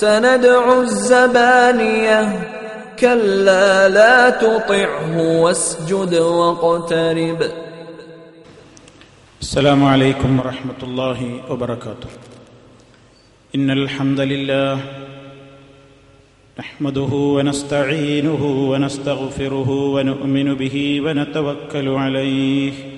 سندع الزبانية. كلا لا تطعه واسجد واقترب. السلام عليكم ورحمة الله وبركاته. إن الحمد لله نحمده ونستعينه ونستغفره ونؤمن به ونتوكل عليه.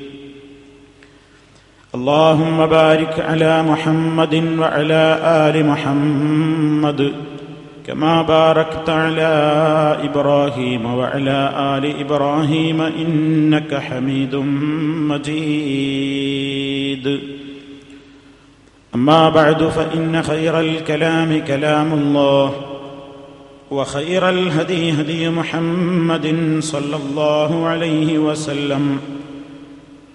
اللهم بارك على محمد وعلى آل محمد كما باركت على إبراهيم وعلى آل إبراهيم إنك حميد مجيد. أما بعد فإن خير الكلام كلام الله وخير الهدي هدي محمد صلى الله عليه وسلم.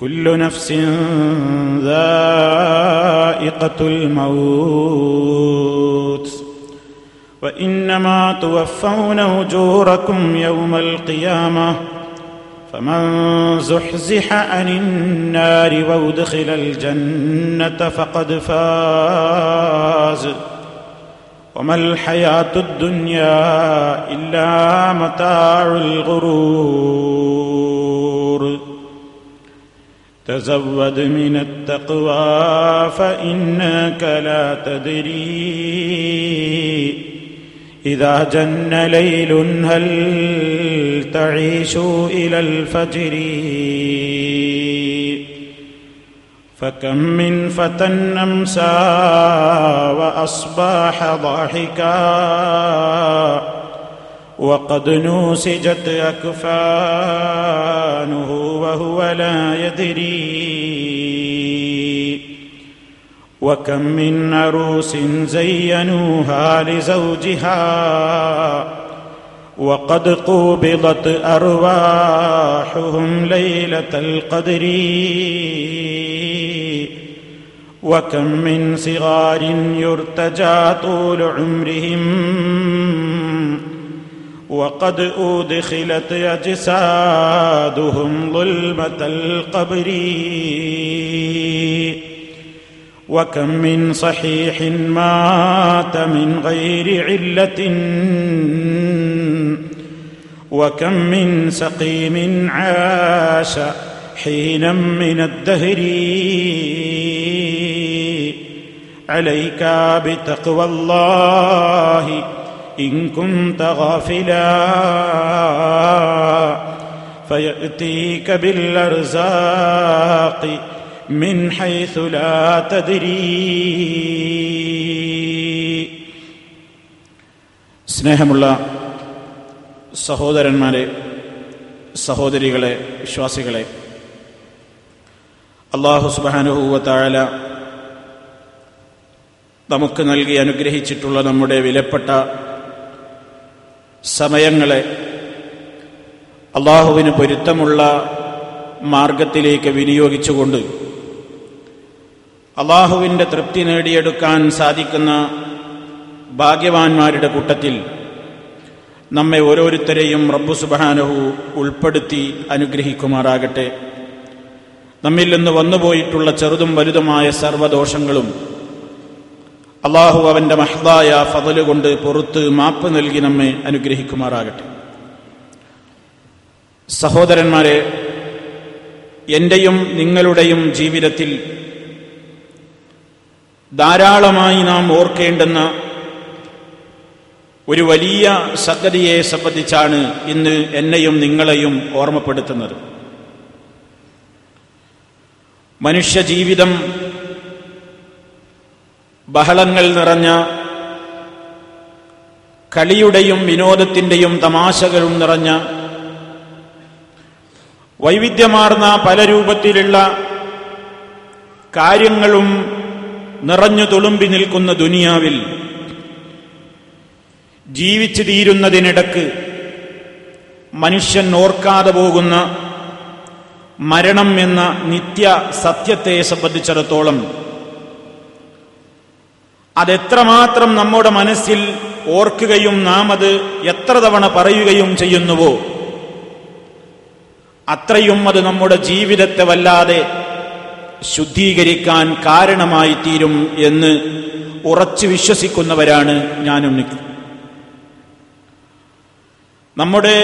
كل نفس ذائقة الموت. وإنما توفون أجوركم يوم القيامة فمن زحزح عن النار وأدخل الجنة فقد فاز. وما الحياة الدنيا إلا متاع الغرور. تزود من التقوى فإنك لا تدري. إذا جن ليل هل تعيش إلى الفجر؟ فكم من فتى أمسى وأصبح ضاحكا. وقد نوسجت أكفانه وهو لا يدري. وكم من عروس زينوها لزوجها وقد قوبضت أرواحهم ليلة القدر. وكم من صغار يرتجى طول عمرهم وقد أدخلت أجسادهم ظلمة القبر. وكم من صحيح مات من غير علة. وكم من سقيم عاش حينا من الدهر. عليك بتقوى الله إن كنت غافلا فيأتيك بالأرزاق من حيث لا تدري സ്നേഹമുള്ള സഹോദരന്മാരെ സഹോദരികളെ വിശ്വാസികളെ അള്ളാഹു സുബാനുഭൂവത്താഴല നമുക്ക് നൽകി അനുഗ്രഹിച്ചിട്ടുള്ള നമ്മുടെ വിലപ്പെട്ട സമയങ്ങളെ അള്ളാഹുവിന് പൊരുത്തമുള്ള മാർഗത്തിലേക്ക് വിനിയോഗിച്ചുകൊണ്ട് അള്ളാഹുവിന്റെ തൃപ്തി നേടിയെടുക്കാൻ സാധിക്കുന്ന ഭാഗ്യവാന്മാരുടെ കൂട്ടത്തിൽ നമ്മെ ഓരോരുത്തരെയും റബ്ബു സുബാനഹു ഉൾപ്പെടുത്തി അനുഗ്രഹിക്കുമാറാകട്ടെ. നമ്മിൽ നിന്ന് വന്നുപോയിട്ടുള്ള ചെറുതും വലുതുമായ സർവദോഷങ്ങളും അള്ളാഹു അവന്റെ മഹ്ദായ ഫതൽ കൊണ്ട് പുറത്ത് മാപ്പ് നൽകി നമ്മെ അനുഗ്രഹിക്കുമാറാകട്ടെ. സഹോദരന്മാരെ എന്റെയും നിങ്ങളുടെയും ജീവിതത്തിൽ ധാരാളമായി നാം ഓർക്കേണ്ടുന്ന ഒരു വലിയ സംഗതിയെ സംബന്ധിച്ചാണ് ഇന്ന് എന്നെയും നിങ്ങളെയും ഓർമ്മപ്പെടുത്തുന്നത്. മനുഷ്യജീവിതം ബഹളങ്ങൾ നിറഞ്ഞ കളിയുടെയും വിനോദത്തിന്റെയും തമാശകളും നിറഞ്ഞ വൈവിധ്യമാർന്ന പല രൂപത്തിലുള്ള കാര്യങ്ങളും നിറഞ്ഞു തുളുമ്പി നിൽക്കുന്ന ദുനിയാവിൽ ജീവിച്ചു തീരുന്നതിനിടക്ക് മനുഷ്യൻ ഓർക്കാതെ പോകുന്ന മരണം എന്ന നിത്യ സത്യത്തെ സംബന്ധിച്ചിടത്തോളം അതെത്രമാത്രം നമ്മുടെ മനസ്സിൽ ഓർക്കുകയും നാം അത് എത്ര തവണ പറയുകയും ചെയ്യുന്നുവോ അത്രയും അത് നമ്മുടെ ജീവിതത്തെ വല്ലാതെ ശുദ്ധീകരിക്കാൻ കാരണമായി തീരും എന്ന് ഉറച്ചു വിശ്വസിക്കുന്നവരാണ് ഞാനും നിൽക്കും. നമ്മുടെ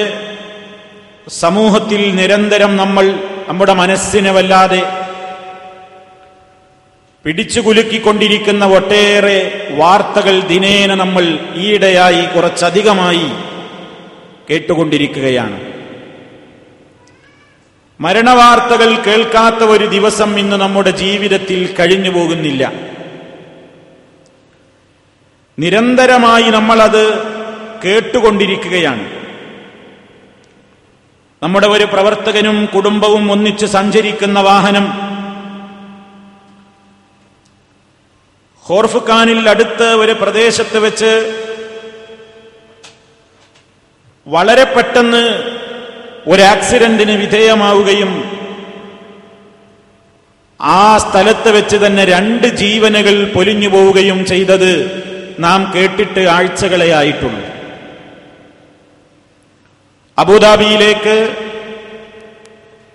സമൂഹത്തിൽ നിരന്തരം നമ്മൾ നമ്മുടെ മനസ്സിനെ വല്ലാതെ പിടിച്ചുകുലുക്കിക്കൊണ്ടിരിക്കുന്ന ഒട്ടേറെ വാർത്തകൾ ദിനേന നമ്മൾ ഈയിടെയായി കുറച്ചധികമായി കേട്ടുകൊണ്ടിരിക്കുകയാണ്. മരണവാർത്തകൾ കേൾക്കാത്ത ഒരു ദിവസം ഇന്ന് നമ്മുടെ ജീവിതത്തിൽ കഴിഞ്ഞു പോകുന്നില്ല. നിരന്തരമായി നമ്മളത് കേട്ടുകൊണ്ടിരിക്കുകയാണ്. നമ്മുടെ ഒരു പ്രവർത്തകനും കുടുംബവും ഒന്നിച്ച് സഞ്ചരിക്കുന്ന വാഹനം ഹോർഫുഖാനിൽ അടുത്ത് ഒരു പ്രദേശത്ത് വെച്ച് വളരെ പെട്ടെന്ന് ഒരു ആക്സിഡന്റിന് വിധേയമാവുകയും ആ സ്ഥലത്ത് വെച്ച് തന്നെ രണ്ട് ജീവനുകൾ പൊലിഞ്ഞു പോവുകയും ചെയ്തത് നാം കേട്ടിട്ട് ആഴ്ചകളെ ആയിട്ടുള്ളൂ. അബുദാബിയിലേക്ക്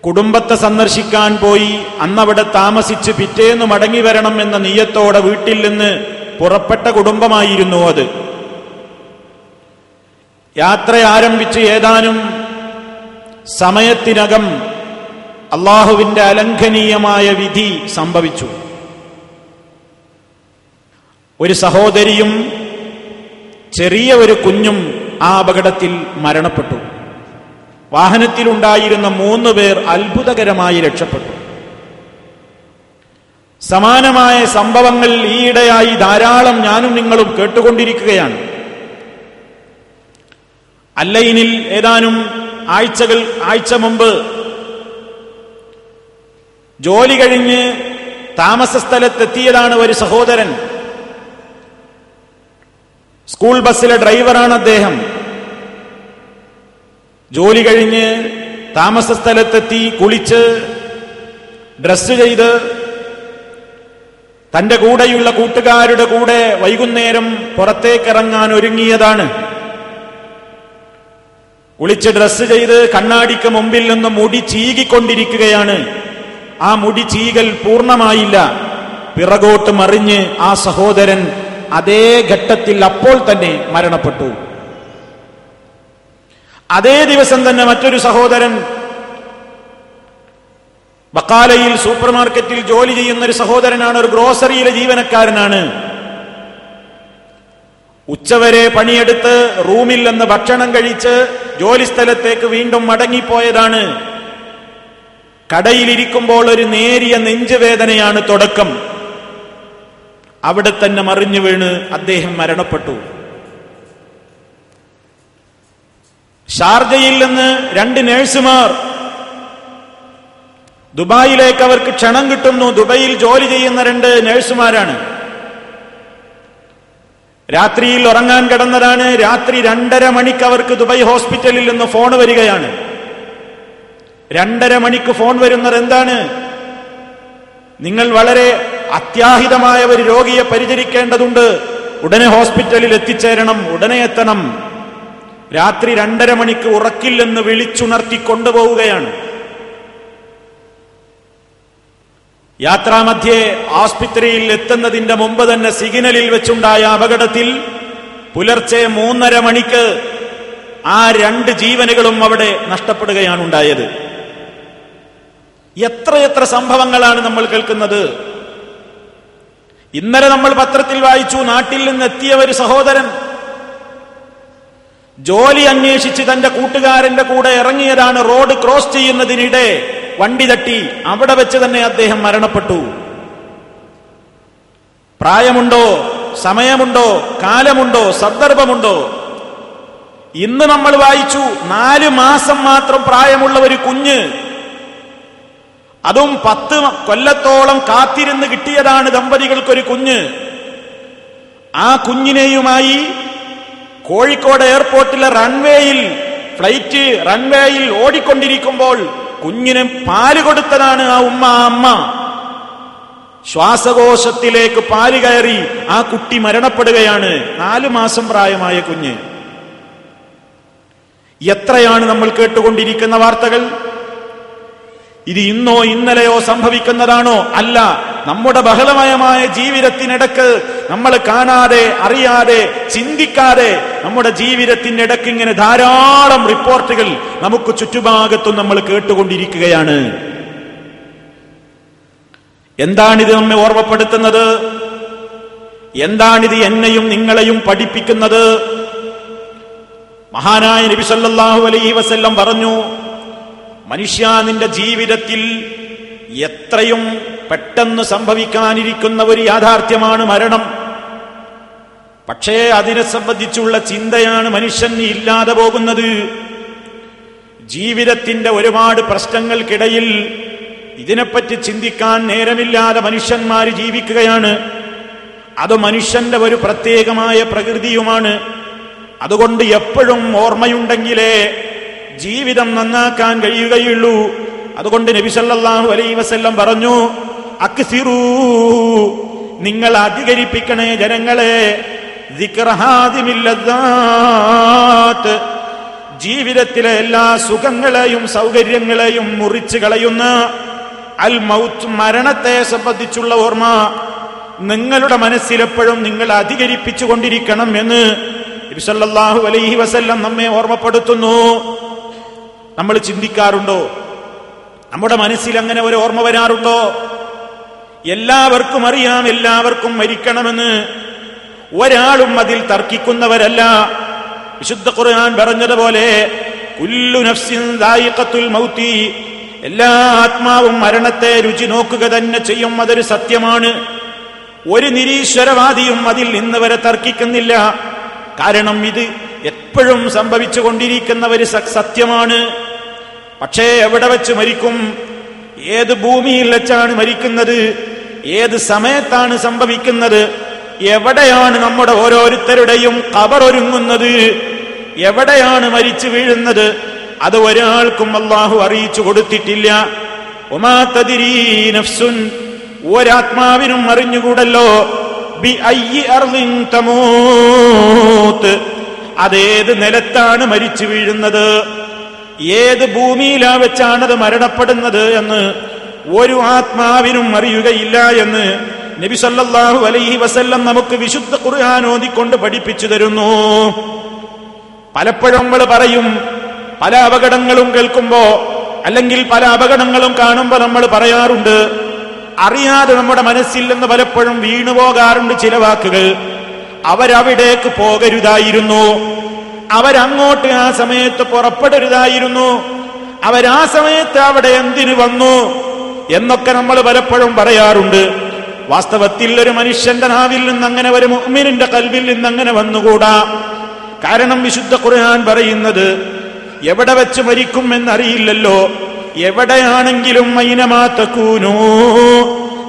കുടുംബത്തെ സന്ദർശിക്കാൻ പോയി അന്നവിടെ താമസിച്ച് പിറ്റേന്ന് മടങ്ങി വരണം എന്ന നീയത്തോടെ വീട്ടിൽ നിന്ന് പുറപ്പെട്ട കുടുംബമായിരുന്നു അത്. യാത്ര ആരംഭിച്ച് ഏതാനും സമയത്തിനകം അള്ളാഹുവിന്റെ അലംഘനീയമായ വിധി സംഭവിച്ചു. ഒരു സഹോദരിയും ചെറിയ ഒരു കുഞ്ഞും ആ അപകടത്തിൽ മരണപ്പെട്ടു. വാഹനത്തിലുണ്ടായിരുന്ന മൂന്ന് പേർ അത്ഭുതകരമായി രക്ഷപ്പെട്ടു. സമാനമായ സംഭവങ്ങൾ ഈയിടെയായി ധാരാളം ഞാനും നിങ്ങളും കേട്ടുകൊണ്ടിരിക്കുകയാണ്. അല്ലൈനിൽ ഏതാനും ആഴ്ചകൾ ആഴ്ച മുമ്പ് ജോലി കഴിഞ്ഞ് താമസ സ്ഥലത്തെത്തിയതാണ് ഒരു സഹോദരൻ. സ്കൂൾ ബസ്സിലെ ഡ്രൈവറാണ് അദ്ദേഹം. ജോലി കഴിഞ്ഞ് താമസ സ്ഥലത്തെത്തി കുളിച്ച് ഡ്രസ് ചെയ്ത് തന്റെ കൂടെയുള്ള കൂട്ടുകാരുടെ കൂടെ വൈകുന്നേരം പുറത്തേക്കിറങ്ങാൻ ഒരുങ്ങിയതാണ്. കുളിച്ച് ഡ്രസ്സ് ചെയ്ത് കണ്ണാടിക്ക് മുമ്പിൽ നിന്ന് മുടി ചീകിക്കൊണ്ടിരിക്കുകയാണ്. ആ മുടി ചീകൽ പൂർണമായില്ല. പിറകോട്ട് മറിഞ്ഞ് ആ സഹോദരൻ അതേ ഘട്ടത്തിൽ അപ്പോൾ തന്നെ മരണപ്പെട്ടു. അതേ ദിവസം തന്നെ മറ്റൊരു സഹോദരൻ ബക്കാലയിൽ സൂപ്പർ മാർക്കറ്റിൽ ജോലി ചെയ്യുന്ന ഒരു സഹോദരനാണ് ഒരു ഗ്രോസറിയിലെ ജീവനക്കാരനാണ്. ഉച്ചവരെ പണിയെടുത്ത് റൂമിൽ നിന്ന് ഭക്ഷണം കഴിച്ച് ജോലി സ്ഥലത്തേക്ക് വീണ്ടും മടങ്ങിപ്പോയതാണ്. കടയിലിരിക്കുമ്പോൾ ഒരു നേരിയ നെഞ്ചുവേദനയാണ് തുടക്കം. അവിടെ തന്നെ മറിഞ്ഞു വീണ് അദ്ദേഹം മരണപ്പെട്ടു. ഷാർജയിൽ നിന്ന് രണ്ട് നേഴ്സുമാർ ദുബായിലേക്ക് അവർക്ക് ക്ഷണം കിട്ടുന്നു. ദുബായിൽ ജോലി ചെയ്യുന്ന രണ്ട് നേഴ്സുമാരാണ്. രാത്രിയിൽ ഉറങ്ങാൻ കിടന്നതാണ്. രാത്രി രണ്ടര മണിക്ക് അവർക്ക് ദുബായ് ഹോസ്പിറ്റലിൽ നിന്ന് ഫോൺ വരികയാണ്. രണ്ടര മണിക്ക് ഫോൺ വരുന്നത് എന്താണ്? നിങ്ങൾ വളരെ അത്യാഹിതമായ ഒരു രോഗിയെ പരിചരിക്കേണ്ടതുണ്ട്. ഉടനെ ഹോസ്പിറ്റലിൽ എത്തിച്ചേരണം. ഉടനെ എത്തണം. രാത്രി രണ്ടര മണിക്ക് ഉറക്കില്ലെന്ന് വിളിച്ചുണർത്തി കൊണ്ടുപോവുകയാണ്. യാത്രാമധ്യേ ആസ്പത്രിയിൽ എത്തുന്നതിന്റെ മുമ്പ് തന്നെ സിഗ്നലിൽ വെച്ചുണ്ടായ അപകടത്തിൽ പുലർച്ചെ മൂന്നര മണിക്ക് ആ രണ്ട് ജീവനുകളും അവിടെ നഷ്ടപ്പെടുകയാണ് ഉണ്ടായത്. എത്രയെത്ര സംഭവങ്ങളാണ് നമ്മൾ കേൾക്കുന്നത്? ഇന്നലെ നമ്മൾ പത്രത്തിൽ വായിച്ചു നാട്ടിൽ നിന്ന് എത്തിയ ഒരു സഹോദരൻ ജോലി അന്വേഷിച്ച് തന്റെ കൂട്ടുകാരന്റെ കൂടെ ഇറങ്ങിയതാണ് റോഡ് ക്രോസ് ചെയ്യുന്നതിനിടെ വണ്ടി തട്ടി. അവിടെ വെച്ച് തന്നെ അദ്ദേഹം മരണപ്പെട്ടു. പ്രായമുണ്ടോ? സമയമുണ്ടോ? കാലമുണ്ടോ? സന്ദർഭമുണ്ടോ? ഇന്ന് നമ്മൾ വായിച്ചു നാല് മാസം മാത്രം പ്രായമുള്ള ഒരു കുഞ്ഞ്. അതും പത്ത് കൊല്ലത്തോളം കാത്തിരുന്ന് കിട്ടിയതാണ് ദമ്പതികൾക്കൊരു കുഞ്ഞ്. ആ കുഞ്ഞിനെയുമായി കോഴിക്കോട് എയർപോർട്ടിലെ റൺവേയിൽ ഫ്ലൈറ്റ് റൺവേയിൽ ഓടിക്കൊണ്ടിരിക്കുമ്പോൾ കുഞ്ഞിന് പാൽ കൊടുത്തതാണ് ആ ഉമ്മ അമ്മ. ശ്വാസകോശത്തിലേക്ക് പാൽ കയറി ആ കുട്ടി മരണപ്പെടുകയാണ്. നാലു മാസം പ്രായമായ കുഞ്ഞ്. എത്രയാണ് നമ്മൾ കേട്ടുകൊണ്ടിരിക്കുന്ന വാർത്തകൾ? ഇത് ഇന്നോ ഇന്നലെയോ സംഭവിക്കുന്നതാണോ? അല്ല. നമ്മുടെ ബഹളമയമായ ജീവിതത്തിനിടക്ക് നമ്മൾ കാണാതെ അറിയാതെ ചിന്തിക്കാതെ നമ്മുടെ ജീവിതത്തിനിടക്ക് ഇങ്ങനെ ധാരാളം റിപ്പോർട്ടുകൾ നമുക്ക് ചുറ്റുഭാഗത്തും നമ്മൾ കേട്ടുകൊണ്ടിരിക്കുകയാണ്. എന്താണിത് നമ്മെ ഓർമ്മപ്പെടുത്തുന്നത്? എന്താണിത് എന്നെയും നിങ്ങളെയും പഠിപ്പിക്കുന്നത്? മഹാനായ നബി സല്ലല്ലാഹു അലൈഹി വസല്ലം പറഞ്ഞു മനുഷ്യ നിന്റെ ജീവിതത്തിൽ എത്രയും പെട്ടെന്ന് സംഭവിക്കാനിരിക്കുന്ന ഒരു യാഥാർത്ഥ്യമാണ് മരണം. പക്ഷേ അതിനെ സംബന്ധിച്ചുള്ള ചിന്തയാണ് മനുഷ്യൻ ഇല്ലാതെ പോകുന്നത്. ജീവിതത്തിന്റെ ഒരുപാട് പ്രശ്നങ്ങൾക്കിടയിൽ ഇതിനെപ്പറ്റി ചിന്തിക്കാൻ നേരമില്ലാതെ മനുഷ്യന്മാർ ജീവിക്കുകയാണ്. അത് മനുഷ്യന്റെ ഒരു പ്രത്യേകമായ പ്രകൃതിയുമാണ്. അതുകൊണ്ട് എപ്പോഴും ഓർമ്മയുണ്ടെങ്കിലേ ജീവിതം നന്നാക്കാൻ കഴിയുകയുള്ളൂ. അതുകൊണ്ട് നബിസല്ലാഹു അലൈ വസ്ല്ലം പറഞ്ഞു നിങ്ങൾ അധികരിപ്പിക്കണേ ജനങ്ങളെ. ജീവിതത്തിലെ എല്ലാ സുഖങ്ങളെയും സൗകര്യങ്ങളെയും മുറിച്ചു കളയുന്ന അൽ മൗത്ത് മരണത്തെ സംബന്ധിച്ചുള്ള ഓർമ്മ നിങ്ങളുടെ മനസ്സിലെപ്പോഴും നിങ്ങൾ അധികരിപ്പിച്ചു കൊണ്ടിരിക്കണം എന്ന് നബിസല്ലാഹു അലൈഹി വസല്ലം നമ്മെ ഓർമ്മപ്പെടുത്തുന്നു നമ്മൾ ചിന്തിക്കാറുണ്ടോ നമ്മുടെ മനസ്സിൽ അങ്ങനെ ഒരു ഓർമ്മ വരാറുണ്ടോ? എല്ലാവർക്കും അറിയാം എല്ലാവർക്കും മരിക്കണമെന്ന്. ഒരാളും അതിൽ തർക്കിക്കുന്നവരല്ല. വിശുദ്ധ ഖുർആൻ പറഞ്ഞതുപോലെ കുല്ലു നഫ്സിൻ എല്ലാ ആത്മാവും മരണത്തെ രുചി നോക്കുക തന്നെ ചെയ്യും അതൊരു സത്യമാണ്. ഒരു നിരീശ്വരവാദിയും അതിൽ ഇന്ന് വരെ തർക്കിക്കുന്നില്ല. കാരണം ഇത് എപ്പോഴും സംഭവിച്ചുകൊണ്ടിരിക്കുന്ന ഒരു സത്യമാണ്. പക്ഷേ എവിടെ വെച്ച് മരിക്കും? ഏത് ഭൂമിയിൽ വെച്ചാണ് മരിക്കുന്നത്? ഏത് സമയത്താണ് സംഭവിക്കുന്നത്? എവിടെയാണ് നമ്മുടെ ഓരോരുത്തരുടെയും കബറൊരുങ്ങുന്നത് എവിടെയാണ് മരിച്ചു വീഴുന്നത്? അത് ഒരാൾക്കും അള്ളാഹു അറിയിച്ചു കൊടുത്തിട്ടില്ല. ഒമാ തദിരീ നഫ്സുൻ. ഒരാത്മാവിനും അറിഞ്ഞുകൂടല്ലോ. അതേത് നിലത്താണ് മരിച്ചു വീഴുന്നത്? ഏത് ഭൂമിയിലാ വെച്ചാണത് മരണപ്പെടുന്നത് എന്ന് ഒരു ആത്മാവിനും അറിയുകയില്ല എന്ന് നബി സല്ലല്ലാഹു അലൈഹി വസല്ലം നമുക്ക് വിശുദ്ധ ഖുർആൻ ഓതിക്കൊണ്ട് പഠിപ്പിച്ചു തരുന്നു. പലപ്പോഴും നമ്മൾ പറയും പല അപകടങ്ങളും കേൾക്കുമ്പോ അല്ലെങ്കിൽ പല അപകടങ്ങളും കാണുമ്പോ നമ്മൾ പറയാറുണ്ട് അറിയാതെ നമ്മുടെ മനസ്സിൽ നിന്ന് പലപ്പോഴും വീണുപോകാറുണ്ട് ചില വാക്കുകൾ. അവരവിടേക്ക് പോകരുതായിരുന്നു. അവരങ്ങോട്ട് ആ സമയത്ത് പുറപ്പെടരുതായിരുന്നു. അവരാ സമയത്ത് അവിടെ എന്തിനു വന്നു എന്നൊക്കെ നമ്മൾ പലപ്പോഴും പറയാറുണ്ട്. വാസ്തവത്തിൽ ഒരു മനുഷ്യന്റെ നാവിൽ നിന്ന് അങ്ങനെ ഒരു മുഅ്മിനിന്റെ കൽവിൽ നിന്ന് അങ്ങനെ വന്നുകൂടാ. കാരണം വിശുദ്ധ ഖുർആൻ പറയുന്നത് എവിടെ വെച്ച് മരിക്കും എന്നറിയില്ലല്ലോ. എവിടെയാണെങ്കിലും മൈനമാത്തക്കൂനോ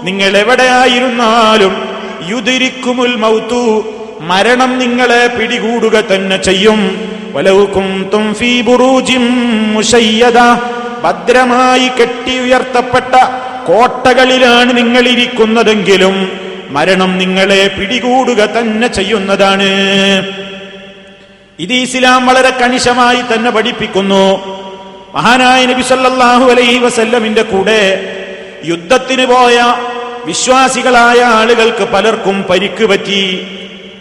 നിങ്ങൾ എവിടെയായിരുന്നാലും യുതിരിക്കുമുൽ മൗത്തു. മരണം നിങ്ങളെ പിടികൂടുക തന്നെ ചെയ്യും. വലവുക്കും ഭദ്രമായി കെട്ടി ഉയർത്തപ്പെട്ട കോട്ടകളിലാണ് നിങ്ങൾ ഇരിക്കുന്നതെങ്കിലും മരണം നിങ്ങളെ പിടികൂടുക തന്നെ ചെയ്യുന്നതാണ്. ഇത് ഇസ്ലാം വളരെ കണിശമായി തന്നെ പഠിപ്പിക്കുന്നു. മഹാനായ നബി സല്ലാഹു അലൈഹി വസല്ലമിന്റെ കൂടെ യുദ്ധത്തിന് പോയ വിശ്വാസികളായ ആളുകൾക്ക് പലർക്കും പരിക്ക് പറ്റി.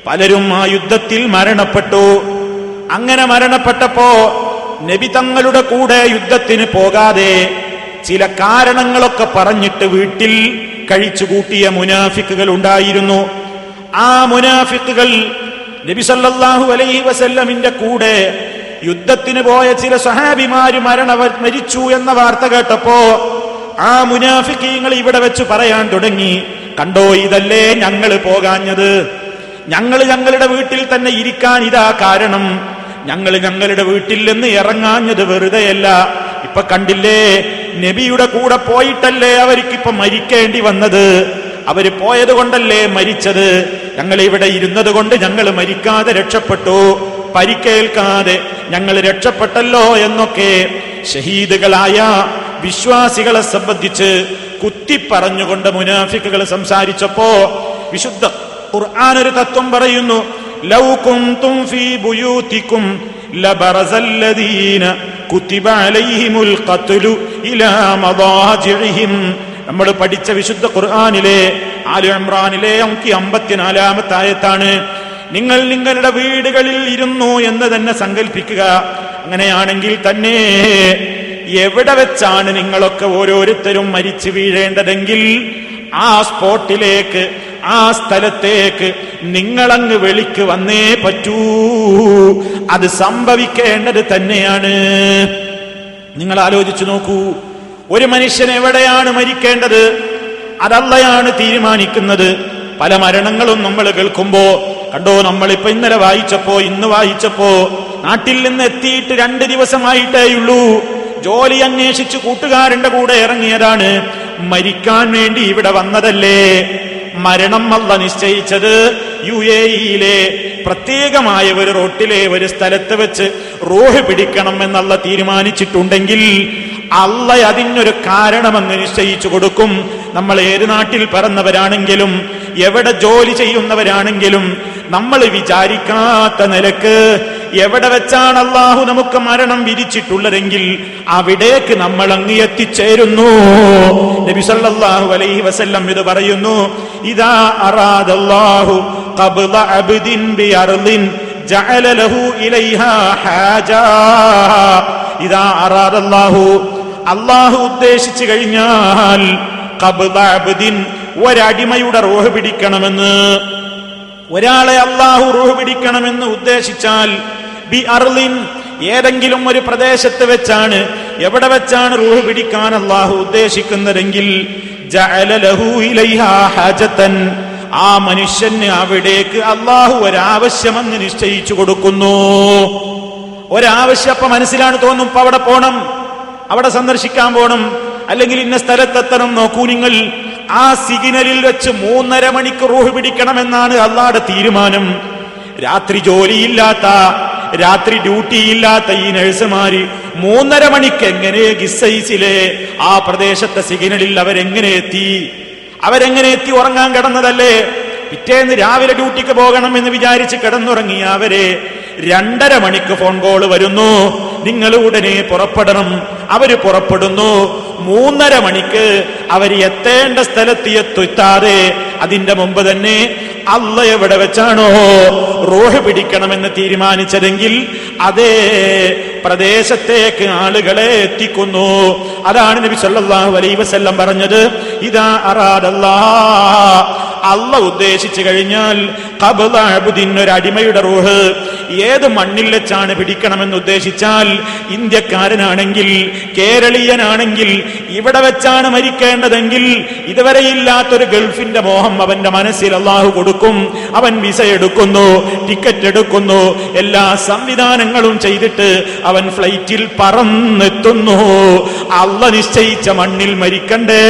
പലരും ആ യുദ്ധത്തിൽ മരണപ്പെട്ടു. അങ്ങനെ മരണപ്പെട്ടപ്പോ നബി തങ്ങളുടെ കൂടെ യുദ്ധത്തിന് പോകാതെ ചില കാരണങ്ങളൊക്കെ പറഞ്ഞിട്ട് വീട്ടിൽ കഴിച്ചുകൂട്ടിയ മുനാഫിക്കുകൾ ഉണ്ടായിരുന്നു. ആ മുനാഫിക്കുകൾ നബി സല്ലല്ലാഹു അലൈഹി വസല്ലമിന്റെ കൂടെ യുദ്ധത്തിന് പോയ ചില സഹാബിമാര് മരണ മരിച്ചു എന്ന വാർത്ത കേട്ടപ്പോ ആ മുനാഫിക്കീങ്ങൾ ഇവിടെ വെച്ച് പറയാൻ തുടങ്ങി. കണ്ടോ ഇതല്ലേ ഞങ്ങൾ പോകാഞ്ഞത്? ഞങ്ങൾ ഞങ്ങളുടെ വീട്ടിൽ തന്നെ ഇരിക്കാൻ ഇതാ കാരണം. ഞങ്ങൾ ഞങ്ങളുടെ വീട്ടിൽ നിന്ന് ഇറങ്ങാഞ്ഞത് വെറുതെയല്ല. ഇപ്പൊ കണ്ടില്ലേ? നബിയുടെ കൂടെ പോയിട്ടല്ലേ അവർക്കിപ്പൊ മരിക്കേണ്ടി വന്നത്? അവർ പോയത് കൊണ്ടല്ലേ മരിച്ചത്? ഞങ്ങൾ ഇവിടെ ഇരുന്നത് കൊണ്ട് ഞങ്ങൾ മരിക്കാതെ രക്ഷപ്പെട്ടു. പരിക്കേൽക്കാതെ ഞങ്ങൾ രക്ഷപ്പെട്ടല്ലോ എന്നൊക്കെ ഷഹീദുകളായ വിശ്വാസികളെ സംബന്ധിച്ച് കുത്തിപ്പറഞ്ഞുകൊണ്ട് മുനാഫിക്കുകൾ സംസാരിച്ചപ്പോ വിശുദ്ധ ഖുർആൻ ഒരു തത്വം പറയുന്നു ലൗ കുന്തും ഫീ ബുയൂതികും ലബറസല്ലദീന അലൈഹിമുൽ ഖത്ലു ഇലാ മദാജിഇഹിം. നമ്മൾ പഠിച്ച വിശുദ്ധ ഖുർആനിലെ ആലു അങ്കി അമ്പത്തിനാലാമത്തെ ആയത്താണ് നിങ്ങൾ നിങ്ങളുടെ വീടുകളിൽ ഇരുന്നു എന്ന് തന്നെ സങ്കല്പിക്കുക അങ്ങനെയാണെങ്കിൽ തന്നെ എവിടെ വെച്ചാണ് നിങ്ങളൊക്കെ ഓരോരുത്തരും മരിച്ചു വീഴേണ്ടതെങ്കിൽ ആ സ്പോട്ടിലേക്ക് ആ സ്ഥലത്തേക്ക് നിങ്ങളങ്ങ് വെളിക്ക് വന്നേ പറ്റൂ. അത് സംഭവിക്കേണ്ടത് തന്നെയാണ്. നിങ്ങൾ ആലോചിച്ചു നോക്കൂ. ഒരു മനുഷ്യൻ എവിടെയാണ് മരിക്കേണ്ടത്? അതല്ലയാണ് തീരുമാനിക്കുന്നത്. പല മരണങ്ങളും നമ്മൾ കേൾക്കുമ്പോ കണ്ടോ നമ്മളിപ്പോ ഇന്നലെ വായിച്ചപ്പോ ഇന്ന് വായിച്ചപ്പോ നാട്ടിൽ നിന്ന് എത്തിയിട്ട് രണ്ട് ദിവസമായിട്ടേയുള്ളൂ ജോലി അന്വേഷിച്ച് കൂട്ടുകാരന്റെ കൂടെ ഇറങ്ങിയതാണ്. മരിക്കാൻ വേണ്ടി ഇവിടെ വന്നതല്ലേ? മരണം അല്ല നിശ്ചയിച്ചത്. യു എ ഇയിലെ പ്രത്യേകമായ ഒരു റോട്ടിലെ ഒരു സ്ഥലത്ത് വെച്ച് റോഹ് പിടിക്കണം എന്നുള്ള തീരുമാനിച്ചിട്ടുണ്ടെങ്കിൽ അല്ല അതിനൊരു കാരണമെന്ന് നിശ്ചയിച്ചു കൊടുക്കും. നമ്മൾ ഏത് നാട്ടിൽ പിറന്നവരാണെങ്കിലും എവിടെ ജോലി ചെയ്യുന്നവരാണെങ്കിലും നമ്മൾ വിചാരിക്കാത്ത നിലയ്ക്ക് എവിടെ വെച്ചാണ് അള്ളാഹു നമുക്ക് മരണം വിരിച്ചിട്ടുള്ളതെങ്കിൽ അവിടേക്ക് നമ്മൾ അങ്ങ് എത്തിച്ചേരുന്നു. സല്ലല്ലാഹു അലൈഹി വസല്ലം ഇത് പറയുന്നു ഇതാ അറാദല്ലാഹു ഖബ്ള അബ്ദിൻ ബി അർളിൻ ജഅല ലഹു ഇലൈഹാ ഹാജാ. ഇതാ അറാദല്ലാഹു അള്ളാഹു ഉദ്ദേശിച്ചു കഴിഞ്ഞാൽ ഖബ്ള അബ്ദിൻ ഒരടിമയുടെ റോഹ് പിടിക്കണമെന്ന്. ഒരാളെ അള്ളാഹു റൂഹ് പിടിക്കണമെന്ന് ഉദ്ദേശിച്ചാൽ ബി അർലിൻ ഏതെങ്കിലും ഒരു പ്രദേശത്ത് വെച്ചാണ് എവിടെ വെച്ചാണ് റൂഹ് പിടിക്കാൻ അള്ളാഹു ഉദ്ദേശിക്കുന്നതെങ്കിൽ ആ മനുഷ്യന് അവിടേക്ക് അള്ളാഹു ഒരാവശ്യമെന്ന് നിശ്ചയിച്ചു കൊടുക്കുന്നു. ഒരാവശ്യം അപ്പൊ മനസ്സിലാണ് തോന്നും ഇപ്പൊ അവിടെ പോണം അവിടെ സന്ദർശിക്കാൻ പോണം അല്ലെങ്കിൽ ഇന്ന സ്ഥലത്തെത്തണം നോക്കൂ നിങ്ങൾ ആ സിഗ്നലിൽ വെച്ച് മൂന്നര മണിക്ക് റൂഹ് പിടിക്കണമെന്നാണ് അള്ളാടെ തീരുമാനം. രാത്രി ജോലിയില്ലാത്ത രാത്രി ഡ്യൂട്ടി ഇല്ലാത്ത ഈ നഴ്സുമാര് മൂന്നര മണിക്ക് എങ്ങനെ ഗിസൈസിലെ ആ പ്രദേശത്തെ സിഗ്നലിൽ അവരെങ്ങനെ എത്തി? അവരെങ്ങനെ എത്തി ഉറങ്ങാൻ കിടന്നതല്ലേ? പിറ്റേന്ന് രാവിലെ ഡ്യൂട്ടിക്ക് പോകണം എന്ന് വിചാരിച്ച് കിടന്നുറങ്ങിയ അവരെ രണ്ടര മണിക്ക് ഫോൺ കോൾ വരുന്നു. നിങ്ങൾ ഉടനെ പുറപ്പെടണം. അവർ പുറപ്പെടുന്നു. മൂന്നര മണിക്ക് അവർ എത്തേണ്ട സ്ഥലത്ത് എത്തുത്താതെ അതിന്റെ മുമ്പ് തന്നെ അല്ല എവിടെ വെച്ചാണോ റോഹ് പിടിക്കണമെന്ന് തീരുമാനിച്ചതെങ്കിൽ അതേ പ്രദേശത്തേക്ക് ആളുകളെ എത്തിക്കുന്നു. അതാണ് നബി സല്ലാഹു അലൈ വസല്ലം പറഞ്ഞത്. ഇതാ അറാദല്ലാ. അല്ല ഉദ്ദേശിച്ചു കഴിഞ്ഞാൽ കബല അബുദിൻ ഒരു അടിമയുടെ റൂഹ്. ഏത് മണ്ണിൽ വെച്ചാണ് പിടിക്കണമെന്ന് ഉദ്ദേശിച്ചാൽ ഇന്ത്യക്കാരനാണെങ്കിൽ കേരളീയനാണെങ്കിൽ ഇവിടെ വെച്ചാണ് മരിക്കേണ്ടതെങ്കിൽ ഇതുവരെ ഇല്ലാത്തൊരു ഗൾഫിന്റെ മോഹം അവന്റെ മനസ്സിൽ അള്ളാഹു കൊടുക്കും. അവൻ വിസ എടുക്കുന്നു ടിക്കറ്റ് എടുക്കുന്നു എല്ലാ സംവിധാനങ്ങളും ചെയ്തിട്ട് അവൻ ഫ്ലൈറ്റിൽ പറന്നെത്തുന്നു. അള്ള നിശ്ചയിച്ച മണ്ണിൽ മരിക്കണ്ടേ.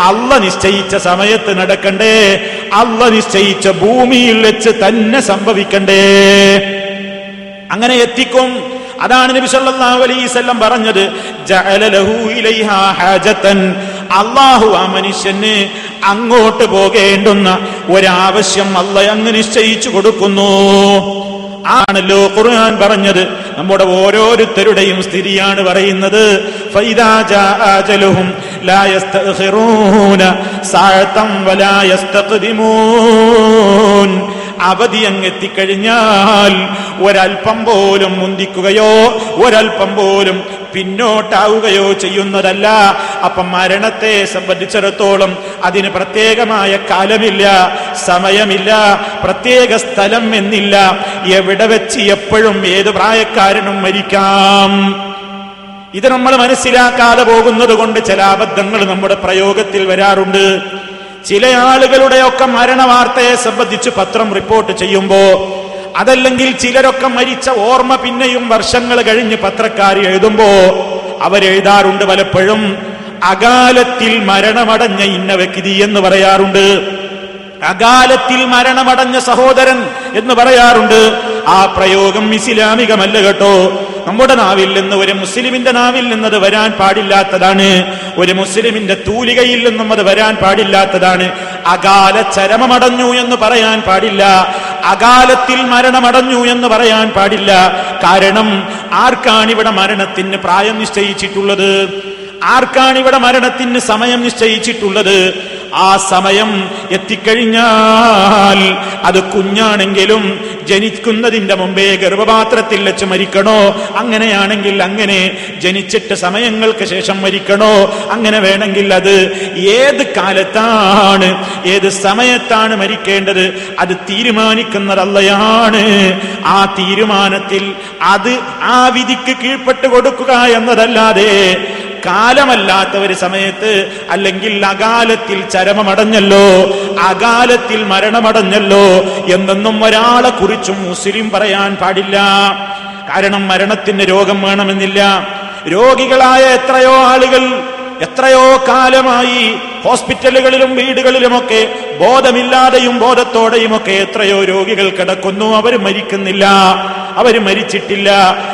അള്ള നിശ്ചയിച്ച സമയത്ത് നടക്കണ്ടേ. അള്ള നിശ്ചയിച്ച ഭൂമിയിൽ വെച്ച് തന്നെ സംഭവിക്കണ്ടേ. അങ്ങനെ എത്തിക്കും. അതാണ് നബി സല്ലല്ലാഹു അലൈഹി പറഞ്ഞത്. ലഹു ഇലൈഹാ ഹാജതൻ. അള്ളാഹു ആ മനുഷ്യന് അങ്ങോട്ട് പോകേണ്ടുന്ന ഒരാവശ്യം അല്ല അങ്ങ് നിശ്ചയിച്ചു കൊടുക്കുന്നു. ആണല്ലോ ഖുർആൻ പറഞ്ഞത്. നമ്മുടെ ഓരോരുത്തരുടെയും സ്ഥിതിയാണ് പറയുന്നത്. ലാ അവധി അങ്ങ് എത്തിക്കഴിഞ്ഞാൽ ഒരൽപ്പം പോലും മുന്തിക്കുകയോ ഒരൽപ്പം പോലും പിന്നോട്ടാവുകയോ ചെയ്യുന്നതല്ല. അപ്പം മരണത്തെ സംബന്ധിച്ചിടത്തോളം അതിന് പ്രത്യേകമായ കാലമില്ല സമയമില്ല പ്രത്യേക സ്ഥലം എന്നില്ല. എവിടെ വെച്ച് എപ്പോഴും ഏത് പ്രായക്കാരനും മരിക്കാം. ഇത് നമ്മൾ മനസ്സിലാക്കാതെ പോകുന്നത് കൊണ്ട് ചില അബദ്ധങ്ങൾ നമ്മുടെ പ്രയോഗത്തിൽ വരാറുണ്ട്. ചില ആളുകളുടെയൊക്കെ മരണവാർത്തയെ സംബന്ധിച്ച് പത്രം റിപ്പോർട്ട് ചെയ്യുമ്പോ അതല്ലെങ്കിൽ ചിലരൊക്കെ മരിച്ച ഓർമ്മ പിന്നെയും വർഷങ്ങൾ കഴിഞ്ഞ് പത്രക്കാർ എഴുതുമ്പോ അവരെഴുതാറുണ്ട് പലപ്പോഴും അകാലത്തിൽ മരണമടഞ്ഞ ഇന്ന വ്യക്തി എന്ന് പറയാറുണ്ട്. അകാലത്തിൽ മരണമടഞ്ഞ സഹോദരൻ എന്ന് പറയാറുണ്ട്. ആ പ്രയോഗം ഇസ്ലാമികമല്ല കേട്ടോ. നമ്മുടെ നാവിൽ നിന്ന് ഒരു മുസ്ലിമിന്റെ നാവിൽ നിന്നത് വരാൻ പാടില്ലാത്തതാണ്. ഒരു മുസ്ലിമിന്റെ തൂലികയിൽ നിന്നും അത് വരാൻ പാടില്ലാത്തതാണ്. അകാല ചരമമടഞ്ഞു എന്ന് പറയാൻ പാടില്ല. അകാലത്തിൽ മരണമടഞ്ഞു എന്ന് പറയാൻ പാടില്ല. കാരണം ആർക്കാണ് ഇവിടെ മരണത്തിന് പ്രായം നിശ്ചയിച്ചിട്ടുള്ളത്? ആർക്കാണ് ഇവിടെ മരണത്തിന് സമയം നിശ്ചയിച്ചിട്ടുള്ളത്? ആ സമയം എത്തിക്കഴിഞ്ഞാൽ അത് കുഞ്ഞാണെങ്കിലും ജനിക്കുന്നതിന്റെ മുമ്പേ ഗർഭപാത്രത്തിൽ വെച്ച് മരിക്കണോ? അങ്ങനെയാണെങ്കിൽ അങ്ങനെ ജനിച്ചിട്ട് സമയങ്ങൾക്ക് ശേഷം മരിക്കണോ? അങ്ങനെ വേണമെങ്കിൽ അത് ഏത് കാലത്താണ് ഏത് സമയത്താണ് മരിക്കേണ്ടത് അത് തീരുമാനിക്കുന്നതല്ലയാണ്. ആ തീരുമാനത്തിൽ അത് ആ വിധിക്ക് കീഴ്പ്പെട്ട് കൊടുക്കുക എന്നതല്ലാതെ കാലമല്ലാത്ത ഒരു സമയത്ത് അല്ലെങ്കിൽ അകാലത്തിൽ ചരമമടഞ്ഞല്ലോ അകാലത്തിൽ മരണമടഞ്ഞല്ലോ എന്നൊന്നും ഒരാളെ കുറിച്ചും മുസ്ലിം പറയാൻ പാടില്ല. കാരണം മരണത്തിന് രോഗം വേണമെന്നില്ല. രോഗികളായ എത്രയോ ആളുകൾ എത്രയോ കാലമായി ഹോസ്പിറ്റലുകളിലും വീടുകളിലുമൊക്കെ ബോധമില്ലാതെയും ബോധത്തോടെയും ഒക്കെ എത്രയോ രോഗികൾ കിടക്കുന്നു. അവർ മരിക്കുന്നില്ല. അവർ മരിച്ചിട്ടില്ല.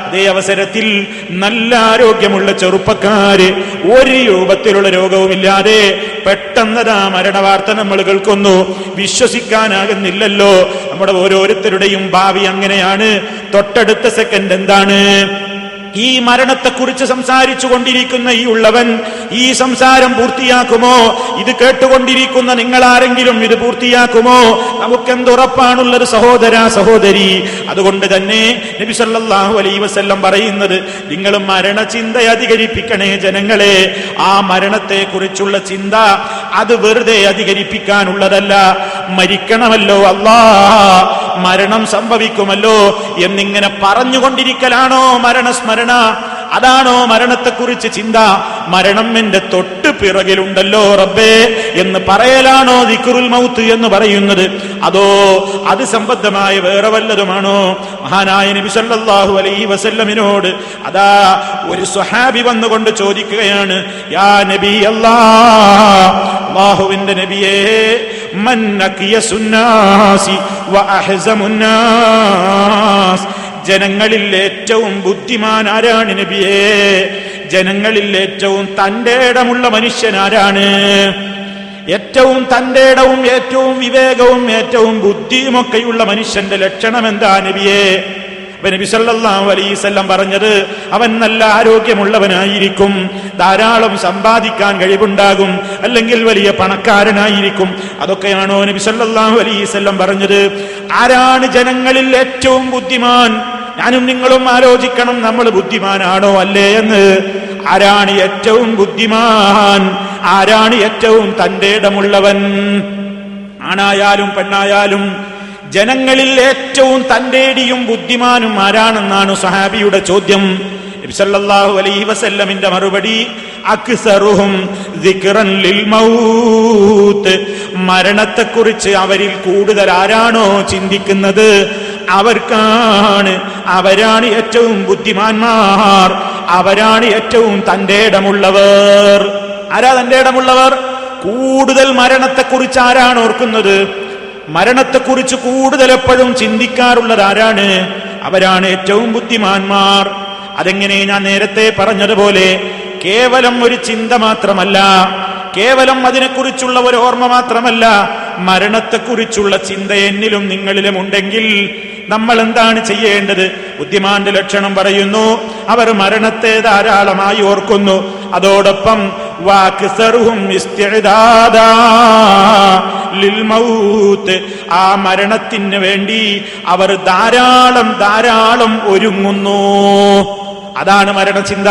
അതേ അവസരത്തിൽ നല്ല ആരോഗ്യമുള്ള ചെറുപ്പക്കാര് ഒരു രൂപത്തിലുള്ള രോഗവുമില്ലാതെ പെട്ടെന്നതാ മരണവാർത്ത നമ്മൾ കേൾക്കുന്നു. വിശ്വസിക്കാനാകുന്നില്ലല്ലോ. നമ്മുടെ ഓരോരുത്തരുടെയും ഭാവി അങ്ങനെയാണ്. തൊട്ടടുത്ത സെക്കൻഡ് എന്താണ്? ഈ മരണത്തെക്കുറിച്ച് സംസാരിച്ചു കൊണ്ടിരിക്കുന്ന ഈ ഉള്ളവൻ ഈ സംസാരം പൂർത്തിയാക്കുമോ? ഇത് കേട്ടുകൊണ്ടിരിക്കുന്ന നിങ്ങൾ ആരെങ്കിലും ഇത് പൂർത്തിയാക്കുമോ? നമുക്കെന്തുറപ്പാണുള്ളത് സഹോദര സഹോദരി. അതുകൊണ്ട് തന്നെ നബി സല്ലല്ലാഹു അലൈഹി വസല്ലം പറയുന്നത് നിങ്ങൾ മരണചിന്ത അധികരിപ്പിക്കണേ ജനങ്ങളെ. ആ മരണത്തെ കുറിച്ചുള്ള ചിന്ത അത് വെറുതെ അധികരിപ്പിക്കാനുള്ളതല്ല. മരിക്കണമല്ലോ അല്ലാ മരണം സംഭവിക്കുമല്ലോ എന്നിങ്ങനെ പറഞ്ഞുകൊണ്ടിരിക്കലാണോ മരണസ്മരണ? അതാണോ മരണത്തെക്കുറിച്ച് ചിന്ത? മരണം എന്റെ തൊട്ട് പിറകിലുണ്ടല്ലോ റബ്ബേ എന്ന് പറയലാണോ ദിക്കുറുൽ മൗത്ത് എന്ന് പറയുന്നത്? അതോ അത് സംബന്ധമായ വേറെ വല്ലതുമാണോ? മഹാനായ നബി സല്ലല്ലാഹു അലൈഹി വസല്ലമിനോട് അതാ ഒരു സ്വഹാബി വന്നുകൊണ്ട് ചോദിക്കുകയാണ് യാ നബി അല്ലാ അല്ലാഹുവിന്റെ നബിയേ വ അഹ്സമുന്നാസ് ജനങ്ങളിൽ ഏറ്റവും ബുദ്ധിമാൻ ആരാണ് നബിയേ? ജനങ്ങളിൽ ഏറ്റവും തന്റെ ഇടമുള്ള മനുഷ്യനാരാണ് ഏറ്റവും തന്റെ ഇടവും ഏറ്റവും വിവേകവും ഏറ്റവും ബുദ്ധിയുമൊക്കെയുള്ള മനുഷ്യന്റെ ലക്ഷണം എന്താ നബിയെ? അപ്പൊ വസല്ലം പറഞ്ഞത് അവൻ നല്ല ആരോഗ്യമുള്ളവനായിരിക്കും ധാരാളം സമ്പാദിക്കാൻ കഴിവുണ്ടാകും അല്ലെങ്കിൽ വലിയ പണക്കാരനായിരിക്കും. അതൊക്കെയാണോ നബി സല്ലല്ലാഹു അലൈഹി വസല്ലം പറഞ്ഞത്? ആരാണ് ജനങ്ങളിൽ ഏറ്റവും ബുദ്ധിമാൻ? ഞാനും നിങ്ങളും ആലോചിക്കണം നമ്മൾ ബുദ്ധിമാനാണോ അല്ലേ എന്ന്. ആരാണ് ഏറ്റവും ബുദ്ധിമാൻ? ആരാണ് ഏറ്റവും തന്റെ ഇടമുള്ളവൻ? ആണായാലും പെണ്ണായാലും ജനങ്ങളിൽ ഏറ്റവും തന്റേടിയും ബുദ്ധിമാനും ആരാണെന്നാണ് സഹാബിയുടെ ചോദ്യം. നബി സല്ലല്ലാഹു അലൈഹി വസല്ലമിന്റെ മറുപടി അക്സറുഹും മരണത്തെക്കുറിച്ച് അവരിൽ കൂടുതൽ ആരാണോ ചിന്തിക്കുന്നത്? അവർക്കാണ്. അവരാണ് ഏറ്റവും ബുദ്ധിമാന്മാർ. അവരാണ് ഏറ്റവും തന്റെ ഇടമുള്ളവർ. ആരാ തന്റെ ഇടമുള്ളവർ? കൂടുതൽ മരണത്തെക്കുറിച്ച് ആരാണ് ഓർക്കുന്നത്? മരണത്തെക്കുറിച്ച് കൂടുതൽ എപ്പോഴും ചിന്തിക്കാറുള്ളത് ആരാണ്? അവരാണ് ഏറ്റവും ബുദ്ധിമാന്മാർ. അതെങ്ങനെ ഞാൻ നേരത്തെ പറഞ്ഞതുപോലെ കേവലം ഒരു ചിന്ത മാത്രമല്ല കേവലം അതിനെക്കുറിച്ചുള്ള ഒരു ഓർമ്മ മാത്രമല്ല മരണത്തെക്കുറിച്ചുള്ള ചിന്ത എന്നിലും നിങ്ങളിലും ഉണ്ടെങ്കിൽ നമ്മൾ എന്താണ് ചെയ്യേണ്ടത്? ബുദ്ധിമാന്റെ ലക്ഷണം പറയുന്നു. അവർ മരണത്തെ ധാരാളമായി ഓർക്കുന്നു. അതോടൊപ്പം ആ മരണത്തിന് വേണ്ടി അവർ ധാരാളം ധാരാളം ഒരുങ്ങുന്നു. അതാണ് മരണചിന്ത.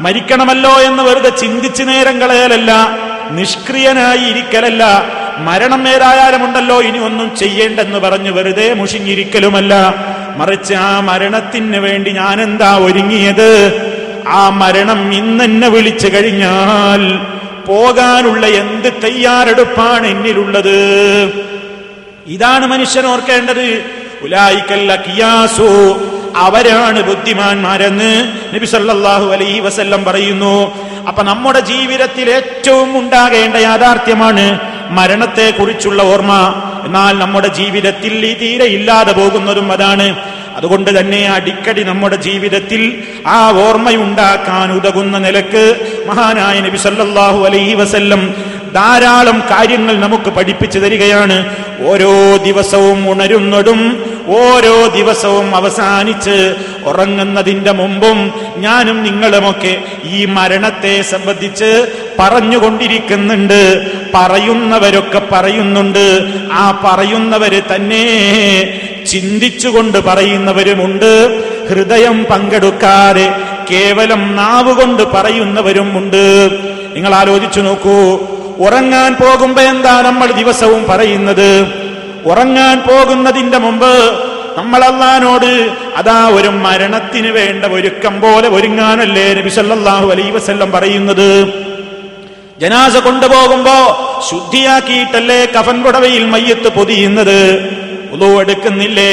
മരിക്കണമല്ലോ എന്ന് വെറുതെ ചിന്തിച്ചു നേരം കളയലല്ല നിഷ്ക്രിയനായി ഇരിക്കലല്ല. മരണം ഏതായാലും ഉണ്ടല്ലോ ഇനി ഒന്നും ചെയ്യേണ്ടെന്ന് പറഞ്ഞു വെറുതെ മുഷിഞ്ഞിരിക്കലുമല്ല. മറിച്ച് ആ മരണത്തിന് വേണ്ടി ഞാൻ എന്താ ഒരുങ്ങിയത്? ആ മരണം ഇന്നെന്നെ വിളിച്ചു കഴിഞ്ഞാൽ പോകാനുള്ള എന്ത് തയ്യാറെടുപ്പാണ് എന്നിലുള്ളത്? ഇതാണ് മനുഷ്യൻ ഓർക്കേണ്ടത്. ഉലായിക്കല്ല കിയാസു. അവരാണ് ബുദ്ധിമാന്മാരെന്ന് നബി സല്ലല്ലാഹു അലൈഹി വസല്ലം പറയുന്നു. അപ്പൊ നമ്മുടെ ജീവിതത്തിൽ ഏറ്റവും ഉണ്ടാകേണ്ട യാഥാർത്ഥ്യമാണ് മരണത്തെ കുറിച്ചുള്ള ഓർമ്മ. എന്നാൽ നമ്മുടെ ജീവിതത്തിൽ ഈ തീരെ ഇല്ലാതെ പോകുന്നതും അതാണ്. അതുകൊണ്ട് തന്നെ അടിക്കടി നമ്മുടെ ജീവിതത്തിൽ ആ ഓർമ്മയുണ്ടാക്കാൻ ഉതകുന്ന നിലയ്ക്ക് മഹാനായ നബി സല്ലാഹു അലൈഹി വസല്ലം ധാരാളം കാര്യങ്ങൾ നമുക്ക് പഠിപ്പിച്ചു തരികയാണ്. ഓരോ ദിവസവും ഉണരുന്നതും ഓരോ ദിവസവും അവസാനിച്ച് ഉറങ്ങുന്നതിന്റെ മുമ്പും ഞാനും നിങ്ങളുമൊക്കെ ഈ മരണത്തെ സംബന്ധിച്ച് പറഞ്ഞുകൊണ്ടിരിക്കുന്നുണ്ട്. പറയുന്നവരൊക്കെ പറയുന്നുണ്ട്. ആ പറയുന്നവര് തന്നെ ചിന്തിച്ചുകൊണ്ട് പറയുന്നവരുമുണ്ട്. ഹൃദയം പങ്കെടുക്കാതെ കേവലം നാവുകൊണ്ട് പറയുന്നവരും ഉണ്ട് നിങ്ങൾ ആലോചിച്ചു നോക്കൂ. ഉറങ്ങാൻ പോകുമ്പോ എന്താ നമ്മൾ ദിവസവും പറയുന്നത്? ഉറങ്ങാൻ പോകുന്നതിന്റെ മുമ്പ് നമ്മൾ അള്ളഹാനോട് അതാ ഒരു മരണത്തിന് വേണ്ട ഒരുക്കം പോലെ ഒരുങ്ങാനല്ലേ നബി അലൈ വസല്ലം പറയുന്നത്? ജനാസ കൊണ്ടുപോകുമ്പോ ശുദ്ധിയാക്കിയിട്ടല്ലേ കഫൻ പുടവയിൽ മയ്യത്ത് പൊതിയുന്നത്? ഉളു എടുക്കുന്നില്ലേ?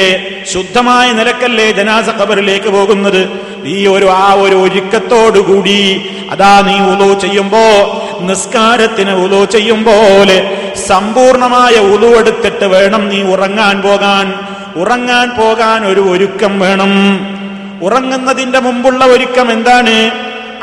ശുദ്ധമായ നിലക്കല്ലേ ജനാസ ഖബറിലേക്ക് പോകുന്നത്? നീ ഒരു ആ ഒരു ഒരുക്കത്തോടുകൂടി അതാ നീ ഉളു ചെയ്യുമ്പോ നിസ്കാരത്തിന് ഉളു ചെയ്യും പോലെ സമ്പൂർണമായ ഉതുവെടുത്തിട്ട് വേണം നീ ഉറങ്ങാൻ പോകാൻ. ഉറങ്ങാൻ പോകാൻ ഒരു ഒരുക്കം വേണം. ഉറങ്ങുന്നതിന്റെ മുമ്പുള്ള ഒരുക്കം എന്താണ്?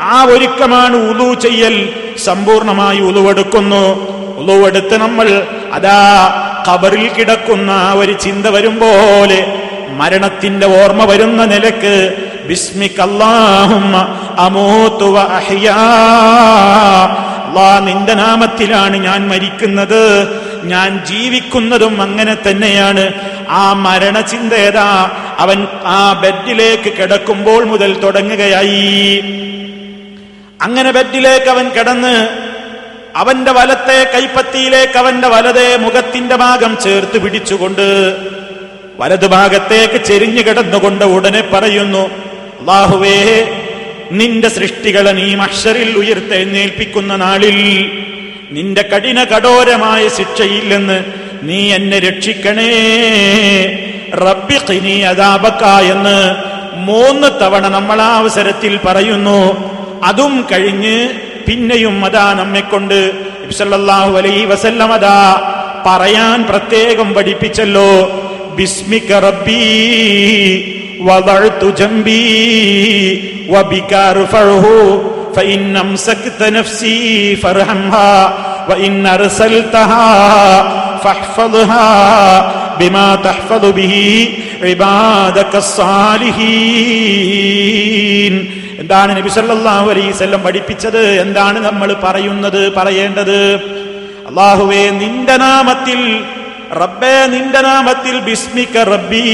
ആ ഒരുക്കമാണ് ഉളു ചെയ്യൽ. സമ്പൂർണമായി ഉളുവെടുക്കുന്നു ഉളുവെടുത്ത് നമ്മൾ അതാ കബറിൽ കിടക്കുന്ന ആ ഒരു ചിന്ത വരും പോലെ മരണത്തിന്റെ ഓർമ്മ വരുന്ന നിലയ്ക്ക് ബിസ്മിക്കല്ലാഹുമ്മ അമോത്തുവ അഹ്യാ. അല്ലാ നിന്റെ നാമത്തിലാണ് ഞാൻ മരിക്കുന്നത്. ഞാൻ ജീവിക്കുന്നതും അങ്ങനെ തന്നെയാണ്. ആ മരണചിന്ത ഏതാ? അവൻ ആ ബെഡിലേക്ക് കിടക്കുമ്പോൾ മുതൽ തുടങ്ങുകയായി. അങ്ങനെ ബെഡിലേക്ക് അവൻ കിടന്ന് അവന്റെ വലത്തെ കൈപ്പത്തിയിലേക്ക് അവന്റെ വലതേ മുഖത്തിന്റെ ഭാഗം ചേർത്ത് പിടിച്ചുകൊണ്ട് വലതുഭാഗത്തേക്ക് ചെരിഞ്ഞു കിടന്നുകൊണ്ട് ഉടനെ പറയുന്നു അള്ളാഹുവേ നിന്റെ സൃഷ്ടികളെ നീ മഷറിൽ ഉയർത്തെഴുന്നേൽപ്പിക്കുന്ന നാളിൽ നിന്റെ കഠിന കഠോരമായ ശിക്ഷയില്ലെന്ന് നീ എന്നെ രക്ഷിക്കണേ. റബ്ബി ഖിനി അതാപക്ക എന്ന് മൂന്ന് തവണ നമ്മൾ ആ അവസരത്തിൽ പറയുന്നു. അതും കഴിഞ്ഞ് പിന്നെയും അതാ നമ്മെക്കൊണ്ട് സല്ലല്ലാഹു അലൈഹി വസല്ലം പറയാൻ പ്രത്യേകം പഠിപ്പിച്ചല്ലോ. ബിസ്മിക റബ്ബി. വദഅതു ജംബി വബിക അർഫഉഹു فإن أمسكت نفسي فارحمها وإن أرسلتها فاحفظها بما تحفظ به عبادك الصالحين എന്താണ് നബി സല്ലല്ലാഹു അലൈഹി വസല്ലം പഠിപ്പിച്ചത് എന്താണ് നമ്മൾ പറയുന്നത് പറയേണ്ടത് അള്ളാഹുവേ നിന്റെ നാമത്തിൽ റബ്ബേ നിന്റെ നാമത്തിൽ ബിസ്മിക റബ്ബി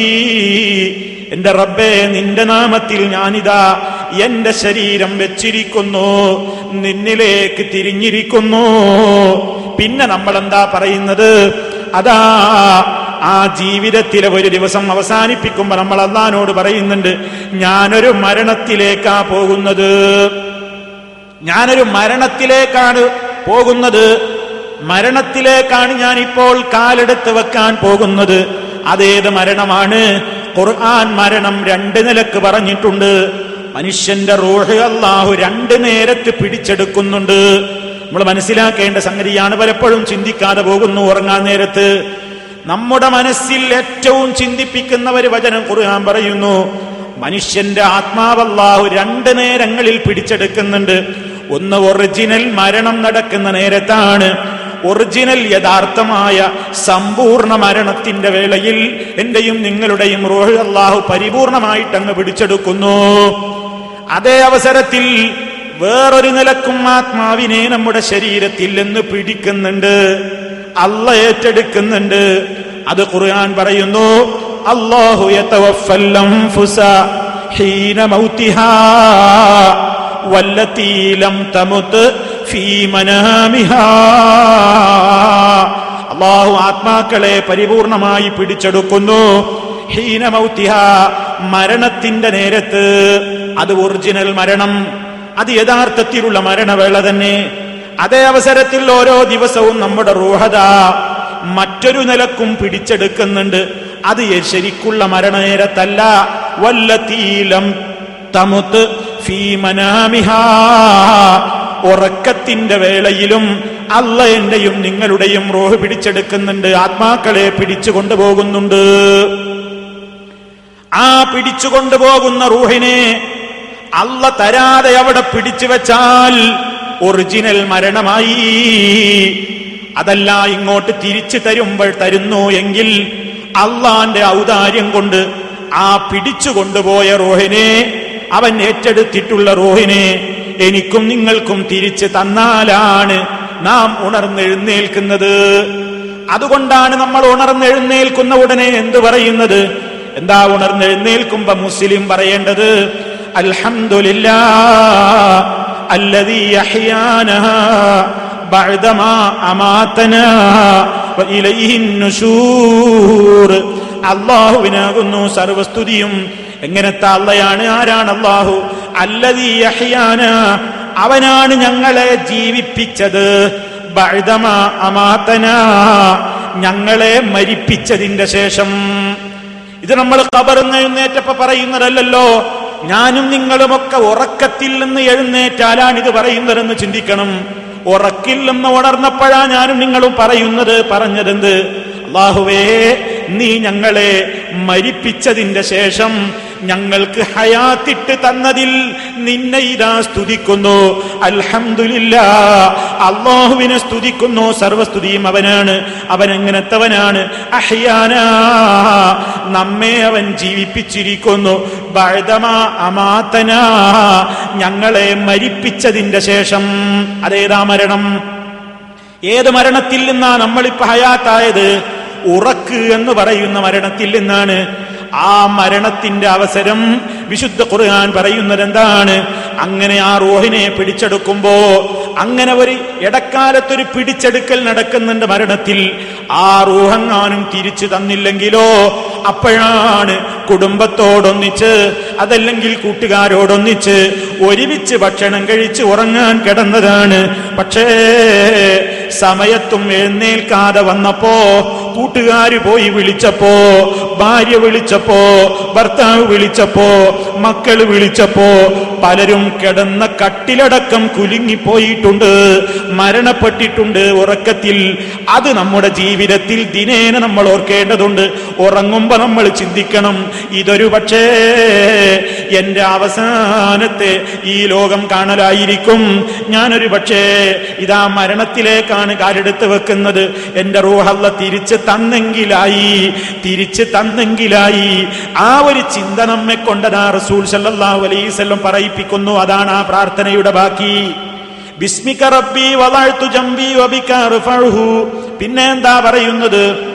എന്റെ റബ്ബേ നിന്റെ നാമത്തിൽ ഞാനിതാ എന്റെ ശരീരം വെച്ചിരിക്കുന്നു നിന്നിലേക്ക് തിരിഞ്ഞിരിക്കുന്നു. പിന്നെ നമ്മൾ എന്താ പറയുന്നത്? അതാ ആ ജീവിതത്തിലെ ഒരു ദിവസം അവസാനിപ്പിക്കുമ്പോൾ നമ്മൾ അള്ളഹാനോട് പറയുന്നുണ്ട് ഞാനൊരു മരണത്തിലേക്കാ പോകുന്നത്. ഞാനൊരു മരണത്തിലേക്കാണ് പോകുന്നത്. മരണത്തിലേക്കാണ് ഞാൻ ഇപ്പോൾ കാലെടുത്ത് വെക്കാൻ പോകുന്നത്. അതേത് മരണമാണ്? ഖുർആൻ മരണം രണ്ട് നിലയ്ക്ക് പറഞ്ഞിട്ടുണ്ട്. മനുഷ്യന്റെ റൂഹ് അള്ളാഹു രണ്ട് നേരത്ത് പിടിച്ചെടുക്കുന്നുണ്ട്. നമ്മൾ മനസ്സിലാക്കേണ്ട സംഗതിയാണ് പലപ്പോഴും ചിന്തിക്കാതെ പോകുന്നു ഉറങ്ങാൻ നേരത്ത്. നമ്മുടെ മനസ്സിൽ ഏറ്റവും ചിന്തിപ്പിക്കുന്ന ഒരു വചനം ഖുർആൻ പറയുന്നു. മനുഷ്യന്റെ ആത്മാവല്ലാഹു രണ്ട് നേരങ്ങളിൽ പിടിച്ചെടുക്കുന്നുണ്ട്. ഒന്ന് ഒറിജിനൽ മരണം നടക്കുന്ന നേരത്താണ്. ഒറിജിനൽ യഥാർത്ഥമായ സമ്പൂർണ മരണത്തിന്റെ വേളയിൽ എന്റെയും നിങ്ങളുടെയും റോഹ് അള്ളാഹു പരിപൂർണമായിട്ട് അങ്ങ് പിടിച്ചെടുക്കുന്നു. അതേ അവസരത്തിൽ വേറൊരു നിലക്കും ആത്മാവിനെ നമ്മുടെ ശരീരത്തിൽ നിന്ന് പിടിക്കുന്നുണ്ട്. അല്ല ഏറ്റെടുക്കുന്നുണ്ട്. അത് ഖുർആൻ പറയുന്നു അൻഫുസ ഹീന അള്ളാഹു ആത്മാക്കളെ പരിപൂർണമായി പിടിച്ചെടുക്കുന്നു. ഹീന മൗതിഹ മരണത്തിന്റെ നേരത്ത് അത് ഒറിജിനൽ മരണം അത് യഥാർത്ഥത്തിലുള്ള മരണവേള തന്നെ. അതേ അവസരത്തിൽ ഓരോ ദിവസവും നമ്മുടെ റൂഹത മറ്റൊരു നിലക്കും പിടിച്ചെടുക്കുന്നുണ്ട്. അത് ശരിക്കുള്ള മരണനേരത്തല്ല. വല്ലതീലം തമുത്ത് ഫീ മനാമിഹാ. ഉറക്കത്തിന്റെ വേളയിലും അല്ല എന്റെയും നിങ്ങളുടെയും റോഹ് പിടിച്ചെടുക്കുന്നുണ്ട്. ആത്മാക്കളെ പിടിച്ചു കൊണ്ടുപോകുന്നുണ്ട് ആ പിടിച്ചു കൊണ്ടുപോകുന്ന റൂഹിനെ അല്ല തരാതെ അവിടെ പിടിച്ചു വെച്ചാൽ ഒറിജിനൽ മരണമായി. അതല്ല ഇങ്ങോട്ട് തിരിച്ചു തരുമ്പോൾ തരുന്നു എങ്കിൽ അള്ളാന്റെ ഔദാര്യം കൊണ്ട് ആ പിടിച്ചുകൊണ്ടുപോയ റോഹിനെ അവൻ ഏറ്റെടുത്തിട്ടുള്ള റോഹിനെ എനിക്കും നിങ്ങൾക്കും തിരിച്ച് തന്നാലാണ് നാം ഉണർന്നെഴുന്നേൽക്കുന്നത്. അതുകൊണ്ടാണ് നമ്മൾ ഉണർന്നെഴുന്നേൽക്കുന്ന ഉടനെ എന്ത് പറയുന്നത്? എന്താ ഉണർന്നെഴുന്നേൽക്കുമ്പോ മുസ്ലിം പറയേണ്ടത്? അള്ളാഹുവിനാകുന്നു സർവസ്തുതിയും. എങ്ങനത്തെ അള്ളയാണ്? ആരാണ് അള്ളാഹു അല്ലതീ അഹിയാന അവനാണ് ഞങ്ങളെ ജീവിപ്പിച്ചത്. അമാതന ഞങ്ങളെ മരിപ്പിച്ചതിന്റെ ശേഷം. ഇത് നമ്മൾ കബറിന്ന് എഴുന്നേറ്റപ്പോ പറയുന്നതല്ലല്ലോ. ഞാനും നിങ്ങളുമൊക്കെ ഉറക്കത്തിൽ നിന്ന് എഴുന്നേറ്റാലാണ് ഇത് പറയുന്നതെന്ന് ചിന്തിക്കണം. ഉറക്കിൽ നിന്ന് ഉണർന്നപ്പോഴാ ഞാനും നിങ്ങളും പറയുന്നത് പറഞ്ഞതെന്ത്? അള്ളാഹുവേ നീ ഞങ്ങളെ മരിപ്പിച്ചതിന്റെ ശേഷം ഞങ്ങൾക്ക് ഹയാത്തിട്ട് തന്നതിൽ നിന്നെ ഇതാ സ്തുതിക്കുന്നു. അൽഹമില്ല അള്ളാഹുവിനെ സ്തുതിക്കുന്നു. സർവസ്തുതിയും അവനാണ്. അവൻ എങ്ങനത്തവനാണ് അഹ്യാന. നമ്മെ അവൻ ജീവിപ്പിച്ചിരിക്കുന്നു. ബഴുതമ ഞങ്ങളെ മരിപ്പിച്ചതിന്റെ ശേഷം അതേതാ മരണം? ഏത് മരണത്തിൽ നിന്നാ നമ്മളിപ്പോ ഹയാത്തായത്? ഉറക്ക് എന്ന് പറയുന്ന മരണത്തിൽ നിന്നാണ്. ആ മരണത്തിന്റെ അവസരം വിശുദ്ധ ഖുർആൻ പറയുന്നത് എന്താണ് അങ്ങനെ ആ റോഹിനെ പിടിച്ചെടുക്കുമ്പോ അങ്ങനെ ഒരു ഇടക്കാലത്തൊരു പിടിച്ചെടുക്കൽ നടക്കുന്നുണ്ട് മരണത്തിൽ. ആ റൂഹങ്ങാനും തിരിച്ചു തന്നില്ലെങ്കിലോ? അപ്പോഴാണ് കുടുംബത്തോടൊന്നിച്ച് അതല്ലെങ്കിൽ കൂട്ടുകാരോടൊന്നിച്ച് ഒരുമിച്ച് ഭക്ഷണം കഴിച്ച് ഉറങ്ങാൻ കിടന്നതാണ്. പക്ഷേ സമയത്തും എഴുന്നേൽക്കാതെ വന്നപ്പോ കൂട്ടുകാര് പോയി വിളിച്ചപ്പോ ഭാര്യ വിളിച്ചപ്പോ ഭർത്താവ് വിളിച്ചപ്പോ മക്കൾ വിളിച്ചപ്പോ പലരും കിടന്ന കട്ടിലടക്കം കുലുങ്ങിപ്പോയിട്ടുണ്ട് മരണപ്പെട്ടിട്ടുണ്ട് ഉറക്കത്തിൽ. അത് നമ്മുടെ ജീവിതത്തിൽ ദിനേന നമ്മൾ ഓർക്കേണ്ടതുണ്ട്. ഉറങ്ങുമ്പോ നമ്മൾ ചിന്തിക്കണം ഇതൊരു പക്ഷേ എന്റെ അവസാനത്തെ ഈ ലോകം കാണലായിരിക്കും. ഞാനൊരു പക്ഷേ ഇതാ മരണത്തിലേക്കാണ് കാലെടുത്ത് വെക്കുന്നത്. എന്റെ റൂഹല്ല തിരിച്ച് തന്നെങ്കിലായി തിരിച്ച് തന്നെങ്കിലായി. ആ ഒരു ചിന്ത നമ്മെ കൊണ്ടതാ റസൂൽ സല്ലല്ലാഹു അലൈഹി വസല്ലം പറയിപ്പിക്കുന്നു. അതാണ് ആ പ്രാർത്ഥനയുടെ ബാക്കി. ബിസ്മിക റബ്ബി വളാഴ്ത്തു ജംബി വബിക പിന്നെ എന്താ പറയുന്നത്?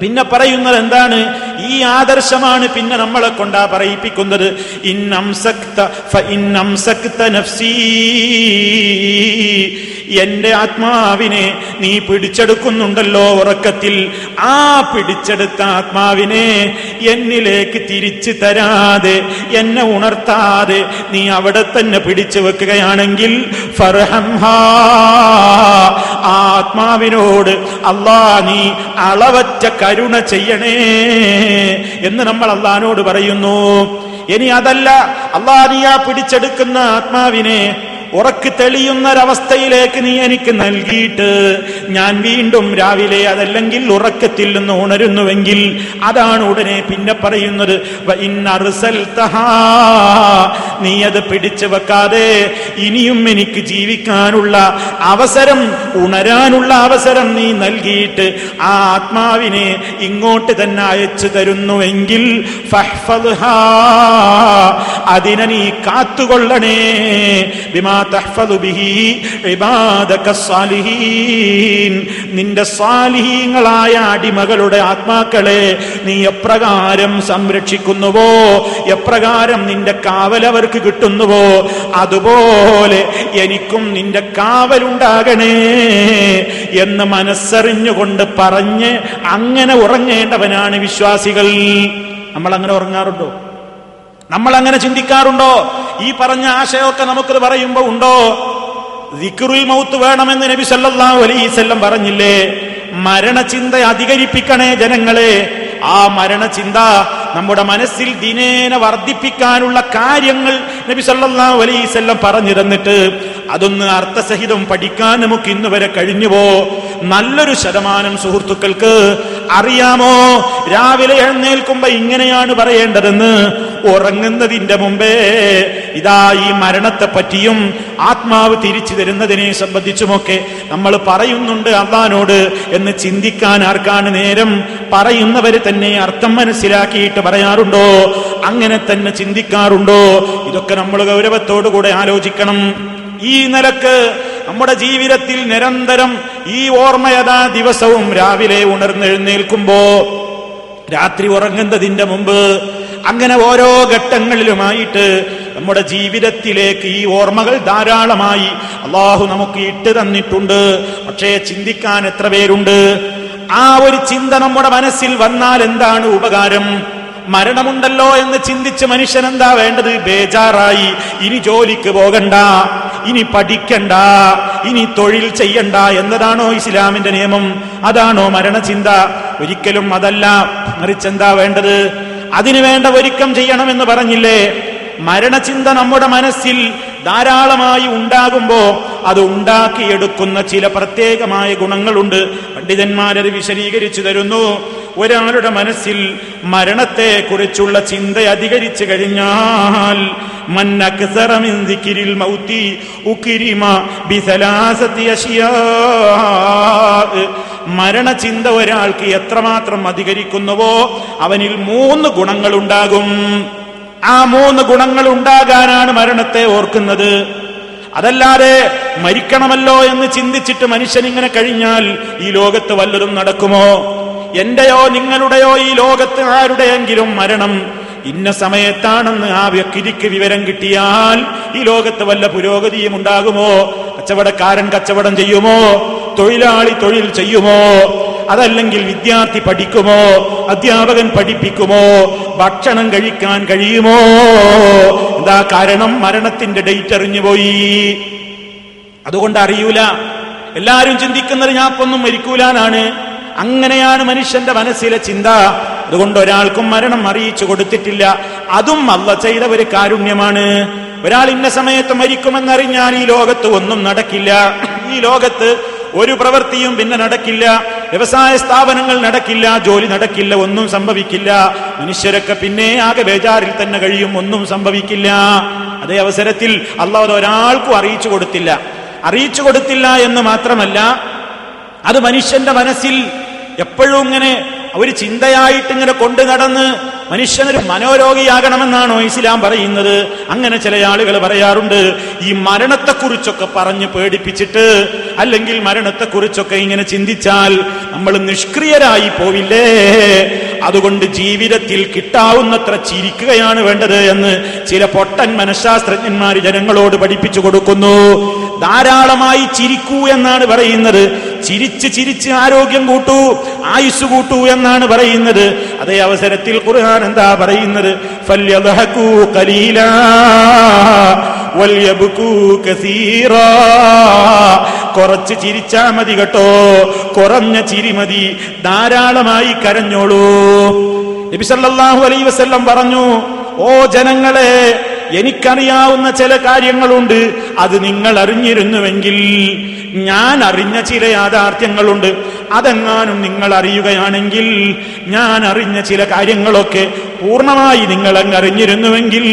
പിന്നെ പറയുന്നത് എന്താണ്? ഈ ആദർശമാണ് പിന്നെ നമ്മളെ കൊണ്ടാ പറയിപ്പിക്കുന്നത്. ഇന്നംസക്ത ഫ ഇന്നംസക്ത നഫ്സീ. എന്റെ ആത്മാവിനെ നീ പിടിച്ചെടുക്കുന്നുണ്ടല്ലോ ഉറക്കത്തിൽ. ആ പിടിച്ചെടുത്ത ആത്മാവിനെ എന്നിലേക്ക് തിരിച്ചു തരാതെ എന്നെ ഉണർത്താതെ നീ അവിടെ തന്നെ പിടിച്ചു വെക്കുകയാണെങ്കിൽ ആത്മാവിനോട് അള്ളാ നീ അളവറ്റ കരുണ ചെയ്യണേ എന്ന് നമ്മൾ അള്ളഹാനോട് പറയുന്നു. ഇനി അതല്ല അള്ളാ നീ ആ പിടിച്ചെടുക്കുന്ന ആത്മാവിനെ ഉറക്ക് തെളിയുന്നൊരവസ്ഥയിലേക്ക് നീ എനിക്ക് നൽകിയിട്ട് ഞാൻ വീണ്ടും രാവിലെ അതല്ലെങ്കിൽ ഉറക്കത്തിൽ നിന്ന് ഉണരുന്നുവെങ്കിൽ അതാണ് ഉടനെ പിന്നെ പറയുന്നത്. "വ ഇൻ നീ അത് പിടിച്ചു വെക്കാതെ ഇനിയും എനിക്ക് ജീവിക്കാനുള്ള അവസരം ഉണരാനുള്ള അവസരം നീ നൽകിയിട്ട് ആ ആത്മാവിനെ ഇങ്ങോട്ട് തന്നെ അയച്ചു തരുന്നുവെങ്കിൽ അതിനെ നീ കാത്തുകൊള്ളണേ. ബിമാ നിന്റെ സാലിഹീങ്ങളായ അടിമകളുടെ ആത്മാക്കളെ നീ എപ്രകാരം സംരക്ഷിക്കുന്നുവോ? എപ്രകാരം നിന്റെ കാവലവർക്ക് കിട്ടുന്നുവോ? അതുപോലെ എനിക്കും നിന്റെ കാവലുണ്ടാകണേ എന്ന് മനസ്സറിഞ്ഞുകൊണ്ട് പറഞ്ഞ് അങ്ങനെ ഉറങ്ങേണ്ടവനാണ് വിശ്വാസികൾ. നമ്മൾ അങ്ങനെ ഉറങ്ങാറുണ്ടോ? നമ്മൾ അങ്ങനെ ചിന്തിക്കാറുണ്ടോ? ഈ പറഞ്ഞ ആശയമൊക്കെ നമുക്കിത് പറയുമ്പോ ഉണ്ടോ? ദിക്റുൽ മൗത്ത് വേണമെന്ന് നബി സല്ലല്ലാഹു അലൈഹി വസല്ലം പറഞ്ഞില്ലേ? മരണചിന്ത അധികരിപ്പിക്കണേ ജനങ്ങളെ. ആ മരണചിന്ത നമ്മുടെ മനസ്സിൽ ദിനേന വർദ്ധിപ്പിക്കാനുള്ള കാര്യങ്ങൾ നബി സല്ലല്ലാഹു അലൈഹി പറഞ്ഞിരുന്നിട്ട് അതൊന്ന് അർത്ഥസഹിതം പഠിക്കാൻ നമുക്ക് ഇന്ന് വരെ കഴിഞ്ഞുവോ? നല്ലൊരു ശതമാനം സുഹൃത്തുക്കൾക്ക് അറിയാമോ? രാവിലെ എഴുന്നേൽക്കുമ്പോ ഇങ്ങനെയാണ് പറയേണ്ടതെന്ന് ഉറങ്ങുന്നതിന്റെ മുമ്പേ ഇതാ ഈ മരണത്തെ പറ്റിയും ആത്മാവ് തിരിച്ചു തരുന്നതിനെ സംബന്ധിച്ചുമൊക്കെ നമ്മൾ പറയുന്നുണ്ട് അള്ളഹാനോട് എന്ന് ചിന്തിക്കാൻ ആർക്കാണ് നേരം? പറയുന്നവര് തന്നെ അർത്ഥം മനസ്സിലാക്കിയിട്ട് പറയാറുണ്ടോ? അങ്ങനെ തന്നെ ചിന്തിക്കാറുണ്ടോ? ഇതൊക്കെ നമ്മൾ ഗൗരവത്തോടുകൂടെ ആലോചിക്കണം. ഈ നിലയ്ക്ക് നമ്മുടെ ജീവിതത്തിൽ നിരന്തരം ഈ ഓർമ്മയതാ ദിവസവും രാവിലെ ഉണർന്നെഴുന്നേൽക്കുമ്പോ രാത്രി ഉറങ്ങുന്നതിന്റെ മുമ്പ് അങ്ങനെ ഓരോ ഘട്ടങ്ങളിലുമായിട്ട് നമ്മുടെ ജീവിതത്തിലേക്ക് ഈ ഓർമ്മകൾ ധാരാളമായി അള്ളാഹു നമുക്ക് ഇട്ട് തന്നിട്ടുണ്ട്. പക്ഷേ ചിന്തിക്കാൻ എത്ര പേരുണ്ട്? ആ ഒരു ചിന്ത നമ്മുടെ മനസ്സിൽ വന്നാൽ എന്താണ് ഉപകാരം? മരണമുണ്ടല്ലോ എന്ന് ചിന്തിച്ച് മനുഷ്യൻ എന്താ വേണ്ടത്? ബേജാറായി. ഇനി ജോലിക്ക് പോകണ്ട. ഇനി പഠിക്കണ്ട. ഇനി തൊഴിൽ ചെയ്യണ്ട എന്നതാണോ ഇസ്ലാമിന്റെ നിയമം? അതാണോ മരണചിന്ത? ഒരിക്കലും അതല്ല. മറിച്ചെന്താ വേണ്ടത്? അതിനു വേണ്ട ഒരുക്കം ചെയ്യണമെന്ന് പറഞ്ഞില്ലേ? മരണചിന്ത നമ്മുടെ മനസ്സിൽ ധാരാളമായി ഉണ്ടാകുമ്പോ അത് ഉണ്ടാക്കിയെടുക്കുന്ന ചില പ്രത്യേകമായ ഗുണങ്ങളുണ്ട്. പണ്ഡിതന്മാരത് വിശദീകരിച്ചു തരുന്നു. ഒരാളുടെ മനസ്സിൽ മരണത്തെ കുറിച്ചുള്ള ചിന്ത അധികരിച്ചു കഴിഞ്ഞാൽ മരണചിന്ത ഒരാൾക്ക് എത്രമാത്രം അധികരിക്കുന്നുവോ അവനിൽ മൂന്ന് ഗുണങ്ങളുണ്ടാകും. ആ മൂന്ന് ഗുണങ്ങൾ ഉണ്ടാകാനാണ് മരണത്തെ ഓർക്കുന്നത്. അതല്ലാതെ മരിക്കണമല്ലോ എന്ന് ചിന്തിച്ചിട്ട് മനുഷ്യൻ ഇങ്ങനെ കഴിഞ്ഞാൽ ഈ ലോകത്ത് വല്ലതും നടക്കുമോ? എന്റെയോ നിങ്ങളുടെയോ ഈ ലോകത്ത് ആരുടെയെങ്കിലും മരണം ഇന്ന സമയത്താണെന്ന് ആ വ്യക്തിക്ക് വിവരം കിട്ടിയാൽ ഈ ലോകത്ത് വല്ല പുരോഗതിയും ഉണ്ടാകുമോ? കച്ചവടക്കാരൻ കച്ചവടം ചെയ്യുമോ? തൊഴിലാളി തൊഴിൽ ചെയ്യുമോ? അതല്ലെങ്കിൽ വിദ്യാർത്ഥി പഠിക്കുമോ? അധ്യാപകൻ പഠിപ്പിക്കുമോ? ഭക്ഷണം കഴിക്കാൻ കഴിയുമോ? എന്താ കാരണം? മരണത്തിന്റെ ഡേറ്റ് അറിഞ്ഞുപോയി അതുകൊണ്ട് അറിയൂല. എല്ലാരും ചിന്തിക്കുന്നത് ഞാൻ ഒന്നും മരിക്കൂലാനാണ് അങ്ങനെയാണ് മനുഷ്യന്റെ മനസ്സിലെ ചിന്ത. അതുകൊണ്ട് ഒരാൾക്കും മരണം അറിയിച്ചു കൊടുത്തിട്ടില്ല. അതും അല്ല ചെയ്ത ഒരു കാരുണ്യമാണ്. ഒരാൾ ഇന്ന സമയത്ത് മരിക്കുമെന്നറിഞ്ഞാൽ ഈ ലോകത്ത് ഒന്നും നടക്കില്ല. ഈ ലോകത്ത് ഒരു പ്രവൃത്തിയും പിന്നെ നടക്കില്ല. വ്യവസായ സ്ഥാപനങ്ങൾ നടക്കില്ല ജോലി നടക്കില്ല ഒന്നും സംഭവിക്കില്ല. മനുഷ്യരൊക്കെ പിന്നെ ആകെ ബേജാറിൽ തന്നെ കഴിയും ഒന്നും സംഭവിക്കില്ല. അതേ അവസരത്തിൽ അള്ളാഹു ഒരാൾക്കും അറിയിച്ചു കൊടുത്തില്ല. അറിയിച്ചു കൊടുത്തില്ല എന്ന് മാത്രമല്ല അത് മനുഷ്യന്റെ മനസ്സിൽ എപ്പോഴും ഇങ്ങനെ ഒരു ചിന്തയായിട്ട് ഇങ്ങനെ കൊണ്ടു നടന്ന് മനുഷ്യനൊരു മനോരോഗിയാകണമെന്നാണോ ഇസ്ലാം പറയുന്നത്? അങ്ങനെ ചില ആളുകൾ പറയാറുണ്ട് ഈ മരണത്തെക്കുറിച്ചൊക്കെ പറഞ്ഞ് പേടിപ്പിച്ചിട്ട് അല്ലെങ്കിൽ മരണത്തെക്കുറിച്ചൊക്കെ ഇങ്ങനെ ചിന്തിച്ചാൽ നമ്മൾ നിഷ്ക്രിയരായി പോവില്ലേ? അതുകൊണ്ട് ജീവിതത്തിൽ കിട്ടാവുന്നത്ര ചിരിക്കുകയാണ് വേണ്ടത് എന്ന് ചില പൊട്ടൻ മനഃശാസ്ത്രജ്ഞന്മാർ ജനങ്ങളോട് പഠിപ്പിച്ചു കൊടുക്കുന്നു. ധാരാളമായി ചിരിക്കൂ എന്നാണ് പറയുന്നത്. ചിരിച്ച് ചിരിച്ച് ആരോഗ്യം കൂട്ടൂ ആയുസ് കൂട്ടൂ എന്നാണ് പറയുന്നത്. അതേ അവസരത്തിൽ ഖുർആൻ എന്താ പറയുന്നത്? കുറച്ച് ചിരിച്ചാ മതി കേട്ടോ കുറഞ്ഞ ചിരി മതി ധാരാളമായി കരഞ്ഞോളൂ. നബിസല്ലാഹു അലൈ വസല്ലം പറഞ്ഞു ഓ ജനങ്ങളെ എനിക്കറിയാവുന്ന ചില കാര്യങ്ങളുണ്ട് അത് നിങ്ങൾ അറിഞ്ഞിരുന്നുവെങ്കിൽ ഞാൻ അറിഞ്ഞ ചില യാഥാർത്ഥ്യങ്ങളുണ്ട്. അതെങ്ങാനും നിങ്ങൾ അറിയുകയാണെങ്കിൽ ഞാൻ അറിഞ്ഞ ചില കാര്യങ്ങളൊക്കെ പൂർണമായി നിങ്ങൾ അങ്ങ് അറിഞ്ഞിരുന്നുവെങ്കിൽ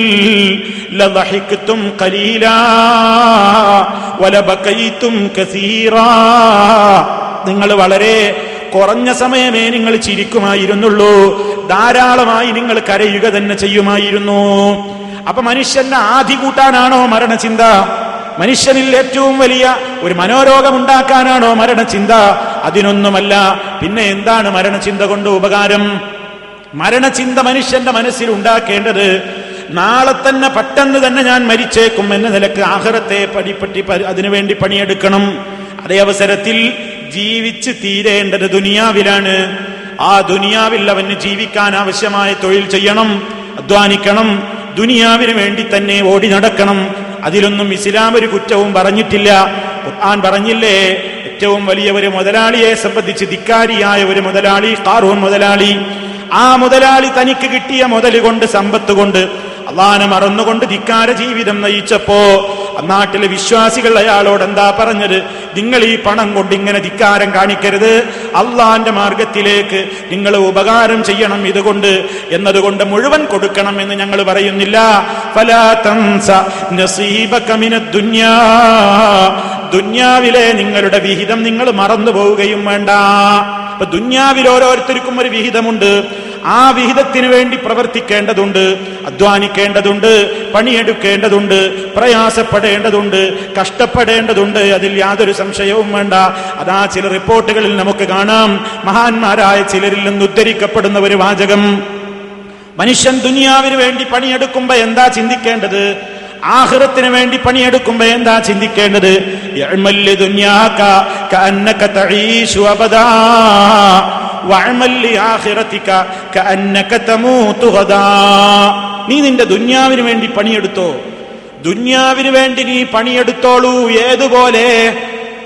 നിങ്ങൾ വളരെ കുറഞ്ഞ സമയമേ നിങ്ങൾ ചിരിക്കുമായിരുന്നുള്ളൂ. ധാരാളമായി നിങ്ങൾ കരയുക തന്നെ ചെയ്യുമായിരുന്നു. അപ്പൊ മനുഷ്യന്റെ ആധി കൂട്ടാനാണോ മരണചിന്ത മനുഷ്യനിൽ ഏറ്റവും വലിയ ഒരു മനോരോഗം ഉണ്ടാക്കാനാണോ മരണചിന്ത? അതിനൊന്നുമല്ല. പിന്നെ എന്താണ് മരണചിന്ത കൊണ്ട് ഉപകാരം? മരണചിന്ത മനുഷ്യന്റെ മനസ്സിൽ ഉണ്ടാക്കേണ്ടത് നാളെ തന്നെ പെട്ടെന്ന് തന്നെ ഞാൻ മരിച്ചേക്കും എന്ന നിലയ്ക്ക് ആഹ്റത്തെ പടിപ്പറ്റി അതിനുവേണ്ടി പണിയെടുക്കണം. അതേ അവസരത്തിൽ ജീവിച്ച് തീരേണ്ടത് ദുനിയാവിലാണ്. ആ ദുനിയാവിൽ അവന് ജീവിക്കാൻ ആവശ്യമായ തൊഴിൽ ചെയ്യണം അധ്വാനിക്കണം. ദുനിയാവിന് വേണ്ടി തന്നെ ഓടി നടക്കണം. അതിലൊന്നും ഇസ്ലാം ഒരു കുറ്റവും പറഞ്ഞിട്ടില്ല. ഖുർആൻ പറഞ്ഞില്ലേ ഏറ്റവും വലിയ ഒരു മുതലാളിയെ സംബന്ധിച്ച് ധിക്കാരിയായ ഒരു മുതലാളി കാറൂൺ മുതലാളി. ആ മുതലാളി തനിക്ക് കിട്ടിയ മുതൽ കൊണ്ട് സമ്പത്ത് കൊണ്ട് അള്ളാനെ മറന്നുകൊണ്ട് ധിക്കാര ജീവിതം നയിച്ചപ്പോ നാട്ടിലെ വിശ്വാസികൾ അയാളോട് എന്താ പറഞ്ഞത്? നിങ്ങൾ ഈ പണം കൊണ്ട് ഇങ്ങനെ ധിക്കാരം കാണിക്കരുത്. അള്ളാന്റെ മാർഗത്തിലേക്ക് നിങ്ങൾ ഉപകാരം ചെയ്യണം ഇതുകൊണ്ട്. എന്നതുകൊണ്ട് മുഴുവൻ കൊടുക്കണം എന്ന് ഞങ്ങൾ പറയുന്നില്ല. ദുന്യാവിലെ നിങ്ങളുടെ വിഹിതം നിങ്ങൾ മറന്നു പോവുകയും വേണ്ട. അപ്പൊ ദുന്യാവിൽ ഓരോരുത്തർക്കും ഒരു വിഹിതമുണ്ട്. ആ വിഹിതത്തിന് വേണ്ടി പ്രവർത്തിക്കേണ്ടതുണ്ട് അധ്വാനിക്കേണ്ടതുണ്ട് പണിയെടുക്കേണ്ടതുണ്ട് പ്രയാസപ്പെടേണ്ടതുണ്ട് കഷ്ടപ്പെടേണ്ടതുണ്ട് അതിൽ യാതൊരു സംശയവും വേണ്ട. അതാ ചില റിപ്പോർട്ടുകളിൽ നമുക്ക് കാണാം. മഹാന്മാരായ ചിലരിൽ നിന്ന് ഉദ്ധരിക്കപ്പെടുന്ന ഒരു വാചകം. മനുഷ്യൻ ദുനിയാവിന് വേണ്ടി പണിയെടുക്കുമ്പോ എന്താ ചിന്തിക്കേണ്ടത്? ആഹൃത്തിന് വേണ്ടി പണിയെടുക്കുമ്പോ എന്താ ചിന്തിക്കേണ്ടത്? ഇഅ്മൽ വഅ്മൽ കഅന്നക തമൂതു നീ നിന്റെ ദുനിയാവിന് വേണ്ടി പണിയെടുത്തോ? ദുന്യാവിന് വേണ്ടി നീ പണിയെടുത്തോളൂ ഏതുപോലെ?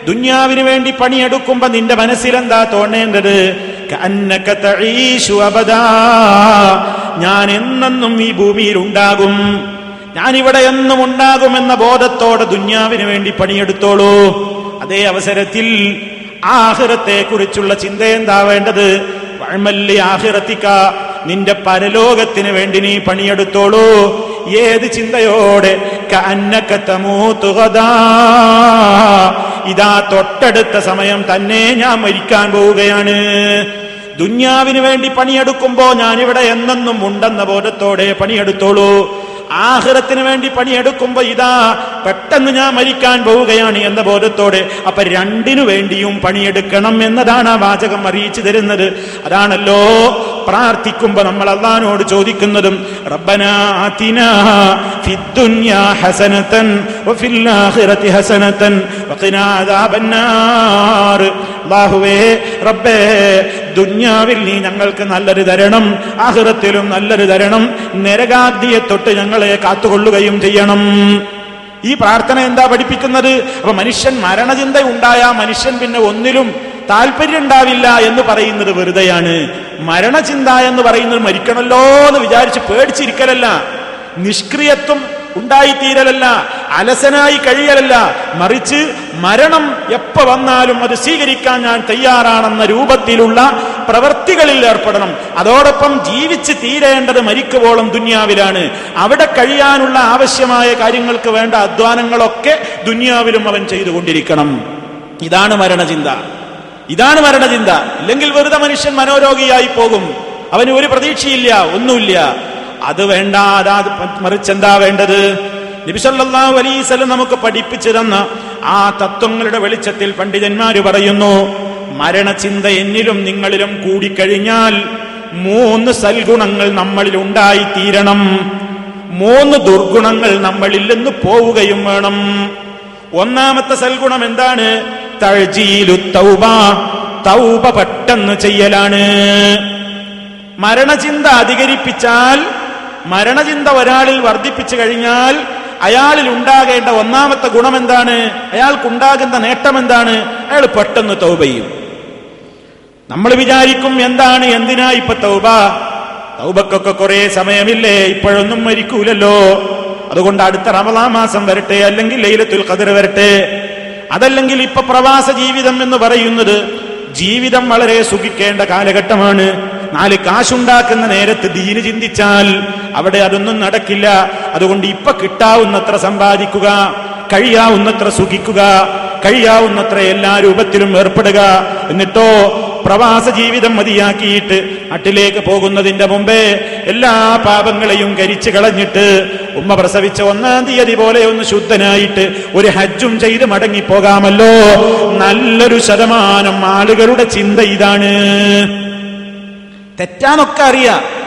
ദുന്യാവിന് വേണ്ടി പണിയെടുക്കുമ്പോ നിന്റെ മനസ്സിലെന്താ തോന്നേണ്ടത്? ഞാൻ എന്നെന്നും ഈ ഭൂമിയിൽ ഉണ്ടാകും. ഞാൻ ഇവിടെ എന്നും ഉണ്ടാകുമെന്ന ബോധത്തോടെ ദുന്യാവിന് വേണ്ടി പണിയെടുത്തോളൂ. അതേ അവസരത്തിൽ ആഹിറത്തെ കുറിച്ചുള്ള ചിന്ത എന്താ വേണ്ടത്? വഴമല്ലി ആഹിറത്തിക്ക നിന്റെ പരലോകത്തിന് വേണ്ടി നീ പണിയെടുത്തോളൂ. ഏത് ചിന്തയോടെ. ഇതാ തൊട്ടടുത്ത സമയം തന്നെ ഞാൻ മരിക്കാൻ പോവുകയാണ്. ദുന്യാവിന് വേണ്ടി പണിയെടുക്കുമ്പോ ഞാനിവിടെ എന്നെന്നും ഉണ്ടെന്ന ബോധത്തോടെ പണിയെടുത്തോളൂ. ആഹ്റത്തിന് വേണ്ടി പണിയെടുക്കുമ്പോ ഇതാ പെട്ടെന്ന് ഞാൻ മരിക്കാൻ പോവുകയാണ് എന്ന ബോധത്തോടെ അപ്പൊ രണ്ടിനു വേണ്ടിയും പണിയെടുക്കണം എന്നതാണ് ആ വാചകം അറിയിച്ചു തരുന്നത്. അതാണല്ലോ പ്രാർത്ഥിക്കുമ്പോ നമ്മൾ അള്ളഹാനോട് ചോദിക്കുന്നതും റബ്ബനാ ഹസനതൻ വഫിൽ ആഖിറതി ഹസനതൻ വഖിനാ അല്ലാഹുവേ റബ്ബേ ദുന്യാവിൽ നീ ഞങ്ങൾക്ക് നല്ലൊരു തരണം ആഹൃതത്തിലും നല്ലൊരു തരണം നരകാഗ്നിയെ തൊട്ട് ഞങ്ങളെ കാത്തുകൊള്ളുകയും ചെയ്യണം. ഈ പ്രാർത്ഥന എന്താ പഠിപ്പിക്കുന്നത്? അപ്പൊ മനുഷ്യൻ മരണചിന്ത ഉണ്ടായ മനുഷ്യൻ പിന്നെ ഒന്നിലും താല്പര്യം ഉണ്ടാവില്ല എന്ന് പറയുന്നത് വെറുതെയാണ്. മരണചിന്ത എന്ന് പറയുന്നത് മരിക്കണല്ലോ എന്ന് വിചാരിച്ച് പേടിച്ചിരിക്കലല്ല. നിഷ്ക്രിയത്വം ഉണ്ടായിത്തീരലല്ല. അലസനായി കഴിയലല്ല. മറിച്ച് മരണം എപ്പോ വന്നാലും അത് സ്വീകരിക്കാൻ ഞാൻ തയ്യാറാണെന്ന രൂപത്തിലുള്ള പ്രവൃത്തികളിൽ ഏർപ്പെടണം. അതോടൊപ്പം ജീവിച്ച് തീരേണ്ടത് മരിക്കുവോളം ദുന്യാവിലാണ്. അവിടെ കഴിയാനുള്ള ആവശ്യമായ കാര്യങ്ങൾക്ക് വേണ്ട അധ്വാനങ്ങളൊക്കെ ദുന്യാവിലും അവൻ ചെയ്തുകൊണ്ടിരിക്കണം. ഇതാണ് മരണചിന്ത. ഇതാണ് മരണചിന്ത. ഇല്ലെങ്കിൽ വെറുതെ മനുഷ്യൻ മനോരോഗിയായി പോകും. അവന് ഒരു പ്രതീക്ഷയില്ല ഒന്നുമില്ല. അത് വേണ്ട അതാ മറിച്ച് എന്താ വേണ്ടത്? നബിസല്ലാ അലൈസല്ലം നമുക്ക് പഠിപ്പിച്ചു തന്ന ആ തത്വങ്ങളുടെ വെളിച്ചത്തിൽ പണ്ഡിതന്മാര് പറയുന്നു മരണചിന്ത എന്നിലും നിങ്ങളിലും കൂടിക്കഴിഞ്ഞാൽ മൂന്ന് സൽഗുണങ്ങൾ നമ്മളിൽ ഉണ്ടായിത്തീരണം. മൂന്ന് ദുർഗുണങ്ങൾ നമ്മളിൽ നിന്ന് പോവുകയും വേണം. ഒന്നാമത്തെ സൽഗുണം എന്താണ്? തൗബ. പെട്ടെന്ന് ചെയ്യലാണ്. മരണചിന്ത അധികരിപ്പിച്ചാൽ മരണചിന്ത ഒരാളിൽ വർദ്ധിപ്പിച്ചു കഴിഞ്ഞാൽ അയാളിൽ ഉണ്ടാകേണ്ട ഒന്നാമത്തെ ഗുണം എന്താണ് അയാൾക്കുണ്ടാകുന്ന നേട്ടം എന്താണ് അയാൾ പെട്ടെന്ന് തൗബ ചെയ്യും. നമ്മൾ വിചാരിക്കും എന്താണ് എന്തിനാ ഇപ്പൊ തൗബ? തൗബക്കൊക്കെ കുറെ സമയമില്ലേ? ഇപ്പോഴൊന്നും മരിക്കൂലല്ലോ. അതുകൊണ്ട് അടുത്ത റമദാ മാസം വരട്ടെ അല്ലെങ്കിൽ ലൈലത്തുൽ ഖദർ വരട്ടെ. അതല്ലെങ്കിൽ ഇപ്പൊ പ്രവാസ ജീവിതം എന്ന് പറയുന്നത് ജീവിതം വളരെ സുഖിക്കേണ്ട കാലഘട്ടമാണ്. നാല് കാശുണ്ടാക്കുന്ന നേരത്ത് ദീന് ചിന്തിച്ചാൽ അവിടെ അതൊന്നും നടക്കില്ല. അതുകൊണ്ട് ഇപ്പൊ കിട്ടാവുന്നത്ര സമ്പാദിക്കുക കഴിയാവുന്നത്ര സുഖിക്കുക കഴിയാവുന്നത്ര എല്ലാ രൂപത്തിലും ഏർപ്പെടുക. എന്നിട്ടോ പ്രവാസ ജീവിതം മതിയാക്കിയിട്ട് നാട്ടിലേക്ക് പോകുന്നതിന്റെ മുമ്പേ എല്ലാ പാപങ്ങളെയും കരിച്ചു കളഞ്ഞിട്ട് ഉമ്മ പ്രസവിച്ച ഒന്നാം തീയതി പോലെ ഒന്ന് ശുദ്ധനായിട്ട് ഒരു ഹജ്ജും ചെയ്ത് മടങ്ങിപ്പോകാമല്ലോ. നല്ലൊരു ശതമാനം ആളുകളുടെ ചിന്ത ഇതാണ്. തെറ്റാനൊക്കെ അറിയാം.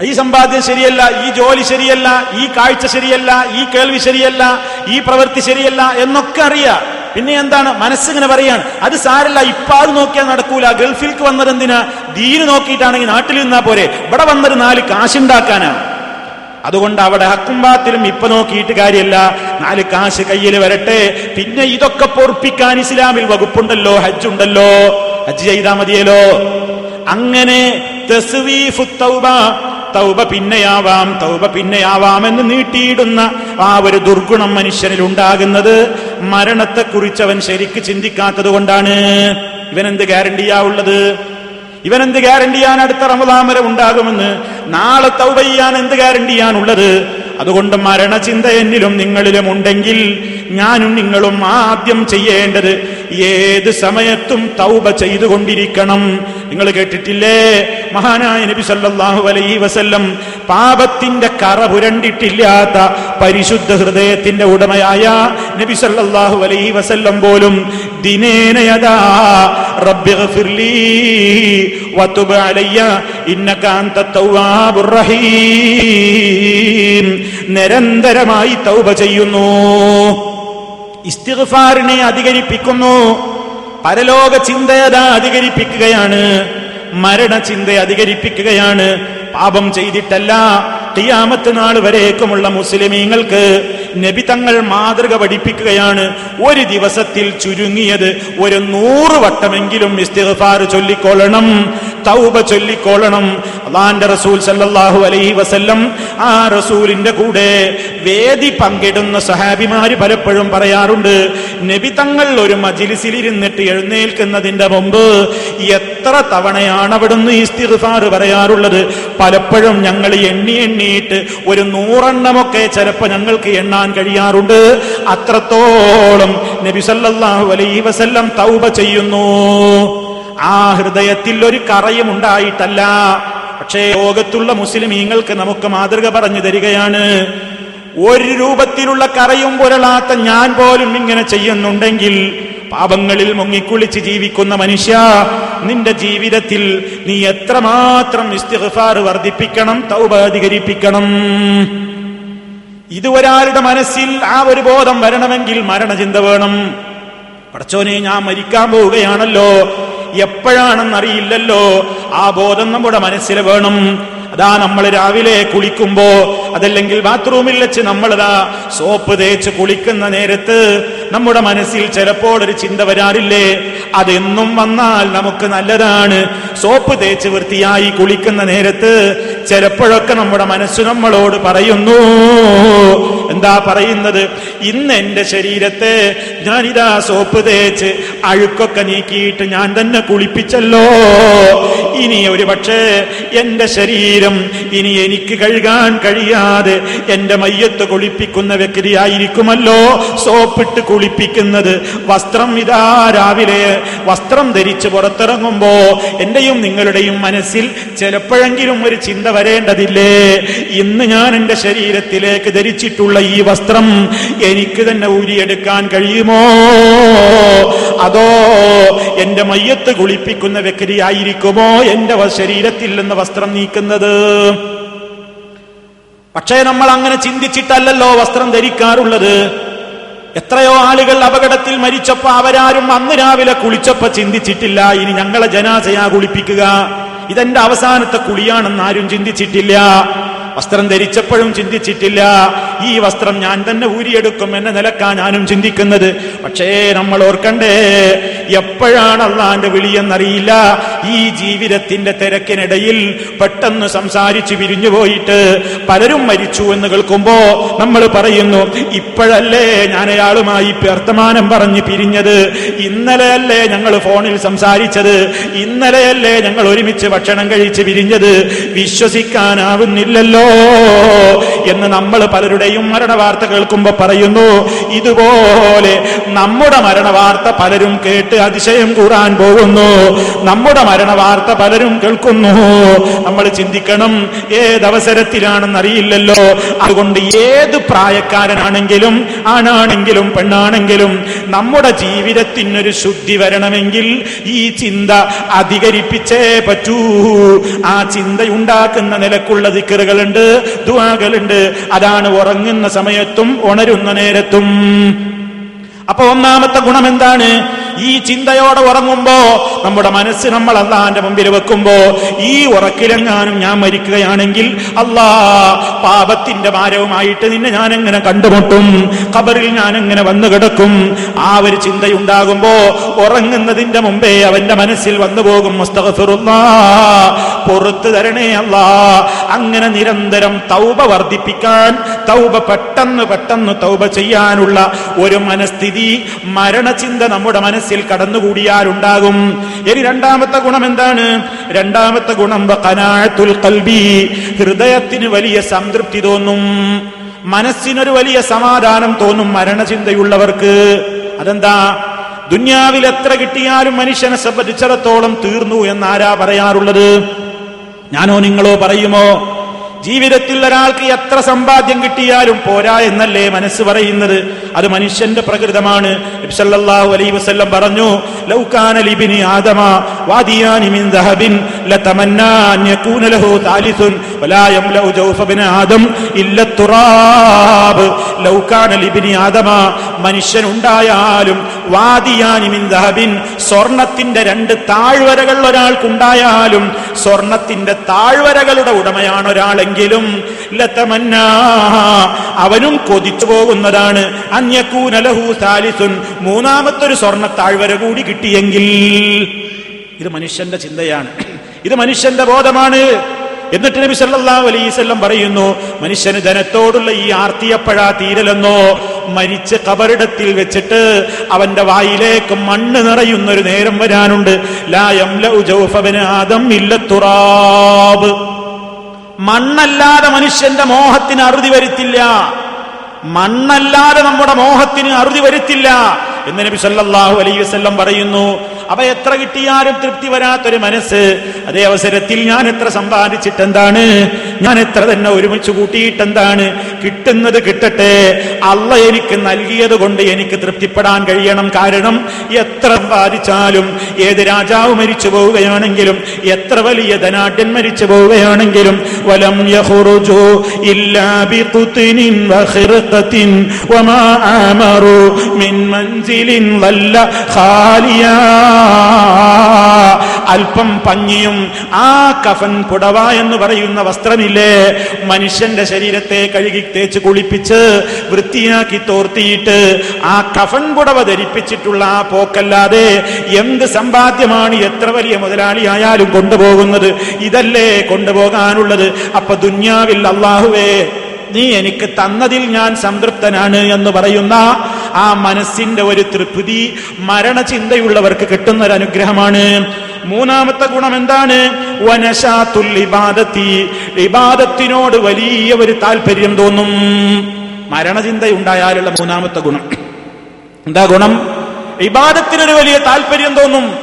ഈ സമ്പാദ്യം ശരിയല്ല ഈ ജോലി ശരിയല്ല ഈ കാഴ്ച ശരിയല്ല ഈ കേൾവി ശരിയല്ല ഈ പ്രവൃത്തി ശരിയല്ല എന്നൊക്കെ അറിയാം. പിന്നെ എന്താണ്? മനസ്സിങ്ങനെ പറയാണ് അത് സാരല്ല ഇപ്പൊ അത് നോക്കിയാൽ നടക്കൂല. ഗൾഫിൽക്ക് വന്നത് എന്തിനാ ദീന് നോക്കിയിട്ടാണെങ്കിൽ നാട്ടിൽ നിന്നാ പോരെ. ഇവിടെ വന്നത് നാല് കാശുണ്ടാക്കാനാണ് അതുകൊണ്ട് അവിടെ ഹക്കുംബാത്തിലും ഇപ്പൊ നോക്കിയിട്ട് കാര്യമല്ല നാല് കാശ് കയ്യിൽ വരട്ടെ. പിന്നെ ഇതൊക്കെ പൊറപ്പിക്കാൻ ഇസ്ലാമിൽ വകുപ്പുണ്ടല്ലോ ഹജ്ജ് ഉണ്ടല്ലോ ഹജ്ജ് ചെയ്താൽ മതിയല്ലോ. അങ്ങനെ തൗബ തൗബ പിന്നെയാവാം തൗബ പിന്നെയാവാമെന്ന് നീട്ടിയിടുന്ന ആ ഒരു ദുർഗുണം മനുഷ്യനിൽ ഉണ്ടാകുന്നത് മരണത്തെക്കുറിച്ച് അവൻ ശരിക്ക് ചിന്തിക്കാത്തത് കൊണ്ടാണ്. ഇവനെന്ത് ഗ്യാരണ്ടിയാ ഉള്ളത്? ഇവനെന്ത് ഗ്യാരണ്ടിയാണ് അടുത്ത റമദാൻ വരെ ഉണ്ടാകുമെന്ന്? നാളെ തൗബ ചെയ്യാൻ എന്ത് ഗ്യാരണ്ടിയാണുള്ളത് അതുകൊണ്ട് മരണചിന്ത എന്നിലും നിങ്ങളിലും ഉണ്ടെങ്കിൽ ഞാനും നിങ്ങളും ആദ്യം ചെയ്യേണ്ടത് ഏത് സമയത്തും തൗബ ചെയ്തുകൊണ്ടിരിക്കണം. നിങ്ങൾ കേട്ടിട്ടില്ലേ? മഹാനായ നബി സല്ലല്ലാഹു അലൈഹി വസല്ലം പാപത്തിന്റെ കറ പുരണ്ടിട്ടില്ലാത്ത പരിശുദ്ധ ഹൃദയത്തിന്റെ ഉടമയായ നബി സല്ലല്ലാഹു അലൈഹി വസല്ലം പോലും ദിനേനയതാ നിരന്തരമായി തൗബ ചെയ്യുന്നു. ഇസ്തിഗ്ഫാറിനെ അധികരിപ്പിക്കുന്നു. പരലോക ചിന്തയത അധികരിപ്പിക്കുകയാണ്. മരണചിന്ത അധികരിപ്പിക്കുകയാണ്. പാപം ചെയ്തിട്ടല്ല. തിയാമത്ത് നാൾ വരേക്കുമുള്ള മുസ്ലിമീങ്ങൾക്ക് നബി തങ്ങൾ മാതൃക പഠിപ്പിക്കുകയാണ്. ഒരു ദിവസത്തിൽ ചുരുങ്ങിയത് ഒരു നൂറ് വട്ടമെങ്കിലും ഇസ്തിഗ്ഫാർ ചൊല്ലിക്കൊള്ളണം തൗബ ചൊല്ലിക്കൊള്ളണം. അള്ളാന്റെ റസൂൽ സല്ലാഹു അലൈഹി വസല്ലം ആ റസൂലിന്റെ കൂടെ വേദി പങ്കിടുന്ന സഹാബിമാര് പലപ്പോഴും പറയാറുണ്ട് നബി തങ്ങൾ ഒരു മജിലിസിൽ ഇരുന്നിട്ട് എഴുന്നേൽക്കുന്നതിന്റെ മുമ്പ് എത്ര തവണയാണ് അവിടുന്ന് ഇസ്തിഗ്ഫാർ പറയാറുള്ളത്? പലപ്പോഴും ഞങ്ങൾ എണ്ണി എണ്ണിയിട്ട് ഒരു നൂറെണ്ണമൊക്കെ ചിലപ്പോൾ ഞങ്ങൾക്ക് എണ്ണാൻ കഴിയാറുണ്ട്. അത്രത്തോളം നബി സല്ലല്ലാഹു അലൈഹി വസല്ലം തൗബ ചെയ്യുന്നു. ആ ഹൃദയത്തിൽ ഒരു കറയും ഉണ്ടായിട്ടല്ല. പക്ഷേ ലോകത്തുള്ള മുസ്ലിമീങ്ങൾക്ക് നമുക്ക് മാതൃക പറഞ്ഞു തരികയാണ്. ഒരു രൂപത്തിലുള്ള കറയും പുരളാത്ത ഞാൻ പോലും ഇങ്ങനെ ചെയ്യുന്നുണ്ടെങ്കിൽ പാപങ്ങളിൽ മുങ്ങിക്കുളിച്ച് ജീവിക്കുന്ന മനുഷ്യ നിന്റെ ജീവിതത്തിൽ നീ എത്രമാത്രം ഇസ്തിഗ്ഫാർ വർദ്ധിപ്പിക്കണം തൗബ അധികരിപ്പിക്കണം. ഇത് ഒരാളുടെ മനസ്സിൽ ആ ഒരു ബോധം വരണമെങ്കിൽ മരണചിന്ത വേണം. പടച്ചോനെ ഞാൻ മരിക്കാൻ പോവുകയാണല്ലോ. എപ്പോഴാണെന്നറിയില്ലല്ലോ. ആ ബോധം നമ്മുടെ മനസ്സിൽ വേണം. അതാ നമ്മൾ രാവിലെ കുളിക്കുമ്പോ അതല്ലെങ്കിൽ ബാത്റൂമിൽ വെച്ച് നമ്മളതാ സോപ്പ് തേച്ച് കുളിക്കുന്ന നേരത്ത് നമ്മുടെ മനസ്സിൽ ചിലപ്പോൾ ഒരു ചിന്ത വരാറില്ലേ? അതെന്നും വന്നാൽ നമുക്ക് നല്ലതാണ്. സോപ്പ് തേച്ച് വൃത്തിയായി കുളിക്കുന്ന നേരത്ത് ചിലപ്പോഴൊക്കെ നമ്മുടെ മനസ്സ് നമ്മളോട് പറയുന്നു. എന്താ പറയുന്നത്? ഇന്ന് എന്റെ ശരീരത്തെ ഞാനിതാ സോപ്പ് തേച്ച് അഴുക്കൊക്കെ നീക്കിയിട്ട് ഞാൻ തന്നെ കുളിപ്പിച്ചല്ലോ. ഇനി ഒരു പക്ഷേ എന്റെ ശരീരം ഇനി എനിക്ക് കഴുകാൻ കഴിയാതെ എന്റെ മയ്യത്ത് കുളിപ്പിക്കുന്ന വ്യക്തിയായിരിക്കുമല്ലോ. സോപ്പിട്ട് കുളിപ്പിക്കുന്നത്. വസ്ത്രം ഇതാ രാവിലെ. വസ്ത്രം ധരിച്ച് പുറത്തിറങ്ങുമ്പോ എന്റെയും നിങ്ങളുടെയും മനസ്സിൽ ചിലപ്പോഴെങ്കിലും ഒരു ചിന്ത വരേണ്ടതില്ലേ? ഇന്ന് ഞാൻ എന്റെ ശരീരത്തിലേക്ക് ധരിച്ചിട്ടുള്ള ഈ വസ്ത്രം എനിക്ക് തന്നെ ഊരിയെടുക്കാൻ കഴിയുമോ? അതോ എന്റെ മയ്യത്ത് കുളിപ്പിക്കുന്ന വ്യക്തിയായിരിക്കുമോ എന്റെ ശരീരത്തിൽ നിന്ന് വസ്ത്രം നീക്കുന്നത്? പക്ഷേ നമ്മൾ അങ്ങനെ ചിന്തിച്ചിട്ടല്ലല്ലോ വസ്ത്രം ധരിക്കാറുള്ളത്. എത്രയോ ആളുകൾ അപകടത്തിൽ മരിച്ചപ്പോ അവരാരും അന്ന് രാവിലെ കുളിച്ചപ്പോ ചിന്തിച്ചിട്ടില്ല. ഇനി ഞങ്ങളെ ജനാസയാ കുളിപ്പിക്കുക. ഇതെന്റെ അവസാനത്തെ കുളിയാണെന്ന് ആരും ചിന്തിച്ചിട്ടില്ല. വസ്ത്രം ധരിച്ചപ്പോഴും ചിന്തിച്ചിട്ടില്ല. ഈ വസ്ത്രം ഞാൻ തന്നെ ഊരിയെടുക്കും എന്ന നിലക്കാ ഞാനും ചിന്തിക്കുന്നത്. പക്ഷേ നമ്മൾ ഓർക്കണ്ടേ എപ്പോഴാണ് അള്ളാന്റെ വിളിയെന്നറിയില്ല. ഈ ജീവിതത്തിന്റെ തിരക്കിനിടയിൽ പെട്ടെന്ന് സംസാരിച്ചു പിരിഞ്ഞു പോയിട്ട് പലരും മരിച്ചു എന്ന് കേൾക്കുമ്പോ നമ്മൾ പറയുന്നു ഇപ്പോഴല്ലേ ഞാൻ അയാളുമായി വർത്തമാനം പറഞ്ഞ് പിരിഞ്ഞത്. ഇന്നലെയല്ലേ ഞങ്ങൾ ഫോണിൽ സംസാരിച്ചത്. ഇന്നലെയല്ലേ ഞങ്ങൾ ഒരുമിച്ച് ഭക്ഷണം കഴിച്ച് പിരിഞ്ഞത്. വിശ്വസിക്കാനാവുന്നില്ലല്ലോ. എന്ന് നമ്മൾ പലരുടെയും മരണവാർത്ത കേൾക്കുമ്പോ പറയുന്നു. ഇതുപോലെ നമ്മുടെ മരണവാർത്ത പലരും കേട്ട് അതിശയം കൂടാൻ പോകുന്നു. നമ്മുടെ മരണവാർത്ത പലരും കേൾക്കുന്നു. നമ്മൾ ചിന്തിക്കണം ഏതവസരത്തിലാണെന്ന് അറിയില്ലല്ലോ അതുകൊണ്ട് ഏത് പ്രായക്കാരനാണെങ്കിലും ആണാണെങ്കിലും പെണ്ണാണെങ്കിലും നമ്മുടെ ജീവിതത്തിനൊരു ശുദ്ധി വരണമെങ്കിൽ ഈ ചിന്ത അധികരിപ്പിച്ചേ പറ്റൂ. ആ ചിന്തയുണ്ടാക്കുന്ന നിലക്കുള്ള ദിക്കറുകളുണ്ട്. ദുവാകളുണ്ട് അതാണ് ഉറങ്ങുന്ന സമയത്തും ഉണരുന്ന നേരത്തും. അപ്പൊ ഒന്നാമത്തെ ഗുണം എന്താണ്? ഈ ചിന്തയോടെ ഉറങ്ങുമ്പോ നമ്മുടെ മനസ്സ് നമ്മൾ അള്ളാന്റെ മുമ്പിൽ വെക്കുമ്പോ ഈ ഉറക്കിലെങ്ങാനും ഞാൻ മരിക്കുകയാണെങ്കിൽ അള്ളാ പാപത്തിന്റെ ഭാരവുമായിട്ട് നിന്നെ ഞാൻ എങ്ങനെ കണ്ടുമുട്ടും? ഖബറിൽ ഞാൻ എങ്ങനെ വന്നു കിടക്കും? ആ ഒരു ചിന്തയുണ്ടാകുമ്പോ ഉറങ്ങുന്നതിന്റെ മുമ്പേ അവന്റെ മനസ്സിൽ വന്നു പോകും പുറത്തു തരണേ അല്ലാ അങ്ങനെ നിരന്തരം തൗബ വർദ്ധിപ്പിക്കാൻ തൗബ പെട്ടെന്ന് പെട്ടെന്ന് തൗബ ചെയ്യാനുള്ള ഒരു മനസ്ഥിതി മരണചിന്ത നമ്മുടെ മനസ്സിൽ കടന്നുകൂടിയാലുണ്ടാകും ഇനി രണ്ടാമത്തെ ഗുണം എന്താണ്? രണ്ടാമത്തെ ഗുണം കൽബി ഹൃദയത്തിന് വലിയ സംതൃപ്തി തോന്നും. മനസ്സിനൊരു വലിയ സമാധാനം തോന്നും മരണചിന്തയുള്ളവർക്ക്. അതെന്താ? ദുന്യാവിൽ എത്ര കിട്ടിയാലും മനുഷ്യനെ സംബന്ധിച്ചിടത്തോളം തീർന്നു എന്നാരാ പറയാറുള്ളത്? ഞാനോ നിങ്ങളോ പറയുമോ? ജീവിതത്തിൽ ഒരാൾക്ക് എത്ര സമ്പാദ്യം കിട്ടിയാലും പോരാ എന്നല്ലേ മനസ്സ് പറയുന്നത്. അത് മനുഷ്യന്റെ പ്രകൃതമാണ്. പറഞ്ഞു ലൗകാന ലിബിനി ആദമ വാദിയാനി മിൻ യകൂന ലഹു വലാ ജൗഫ ബിന ആദം ഇല്ല ലൗകാന ആദമ വാദിയാനി മിൻ സ്വർണത്തിന്റെ രണ്ട് താഴ്വരകൾ ഒരാൾക്കുണ്ടായാലും സ്വർണത്തിന്റെ താഴ്വരകളുടെ ഉടമയാണ് ഒരാളെങ്കിലും ലതമന്ന അവനും കൊതിച്ചു പോകുന്നതാണ്. അന്യക്കൂനലഹു സാലിസുൻ മൂന്നാമത്തൊരു സ്വർണ താഴ്വര കൂടി കിട്ടിയെങ്കിൽ ഇത് മനുഷ്യന്റെ ചിന്തയാണ്. ഇത് മനുഷ്യന്റെ ബോധമാണ്. എന്നിട്ട് നബി സല്ലല്ലാഹു അലൈഹി വസല്ലം പറയുന്നു മനുഷ്യന് ധനത്തോടുള്ള ഈ ആർത്തിയപ്പഴാ തീരലെന്നോ മരിച്ച് കബറിടത്തിൽ വെച്ചിട്ട് അവന്റെ വായിലേക്ക് മണ്ണ് നിറയുന്ന ഒരു നേരം വരാനുണ്ട്. ലായം യംലഉ ജൗഫ ബിന ആദം ഇല്ല തുറാബ് മണ്ണല്ലാതെ മനുഷ്യന്റെ മോഹത്തിന് അറുതി വരുത്തില്ല. മണ്ണല്ലാതെ നമ്മുടെ മോഹത്തിന് അറുതി വരുത്തില്ല എന്ന് നബി സല്ലാഹു അലൈ വസല്ലം പറയുന്നു. അവ എത്ര കിട്ടിയാലും തൃപ്തി വരാത്തൊരു മനസ്സ്. അതേ അവസരത്തിൽ ഞാൻ എത്ര സമ്പാദിച്ചിട്ടെന്താണ്? ഞാൻ എത്ര തന്നെ ഒരുമിച്ച് കൂട്ടിയിട്ടെന്താണ്? കിട്ടുന്നത് കിട്ടട്ടെ. അള്ള എനിക്ക് നൽകിയത് കൊണ്ട് എനിക്ക് തൃപ്തിപ്പെടാൻ കഴിയണം. കാരണം എത്ര ബാധിച്ചാലും ഏത് രാജാവ് മരിച്ചു പോവുകയാണെങ്കിലും എത്ര വലിയ ധനാഢ്യൻ മരിച്ചു പോവുകയാണെങ്കിലും വലം യഖ്റുജു ഇല്ലാ വമാ ആമറു മിൻ മൻസിലിൻ വല്ല ഖാലിയാ. അല്പം പഞ്ഞിയും ആ കഫൻ പുടവ എന്ന് പറയുന്ന വസ്ത്രമില്ലേ? മനുഷ്യന്റെ ശരീരത്തെ കഴുകി തേച്ച് കുളിപ്പിച്ച് വൃത്തിയാക്കി തോർത്തിയിട്ട് ആ കഫൻ പുടവ ധരിപ്പിച്ചിട്ടുള്ള ആ പോക്കല്ലാതെ എന്ത് സമ്പാദ്യമാണ് എത്ര വലിയ മുതലാളിയായാലും കൊണ്ടുപോകുന്നത്? ഇതല്ലേ കൊണ്ടുപോകാനുള്ളത്. അപ്പൊ ദുന്യാവിൽ അള്ളാഹുവേ നീ എനിക്ക് തന്നതിൽ ഞാൻ സംതൃപ്തനാണ് എന്ന് പറയുന്ന ആ മനസ്സിന്റെ ഒരു തൃപ്തി മരണചിന്തയുള്ളവർക്ക് കിട്ടുന്ന ഒരു അനുഗ്രഹമാണ് മൂന്നാമത്തെ ഗുണം എന്താണ്? വനശാത്തുൽ ഇബാദത്തി. ഇബാദത്തിനോട് വലിയ ഒരു താല്പര്യം തോന്നും. മരണചിന്തയുണ്ടായാലുള്ള മൂന്നാമത്തെ ഗുണം. എന്താ ഗുണം? ഇബാദത്തിനൊരു വലിയ താല്പര്യം തോന്നും.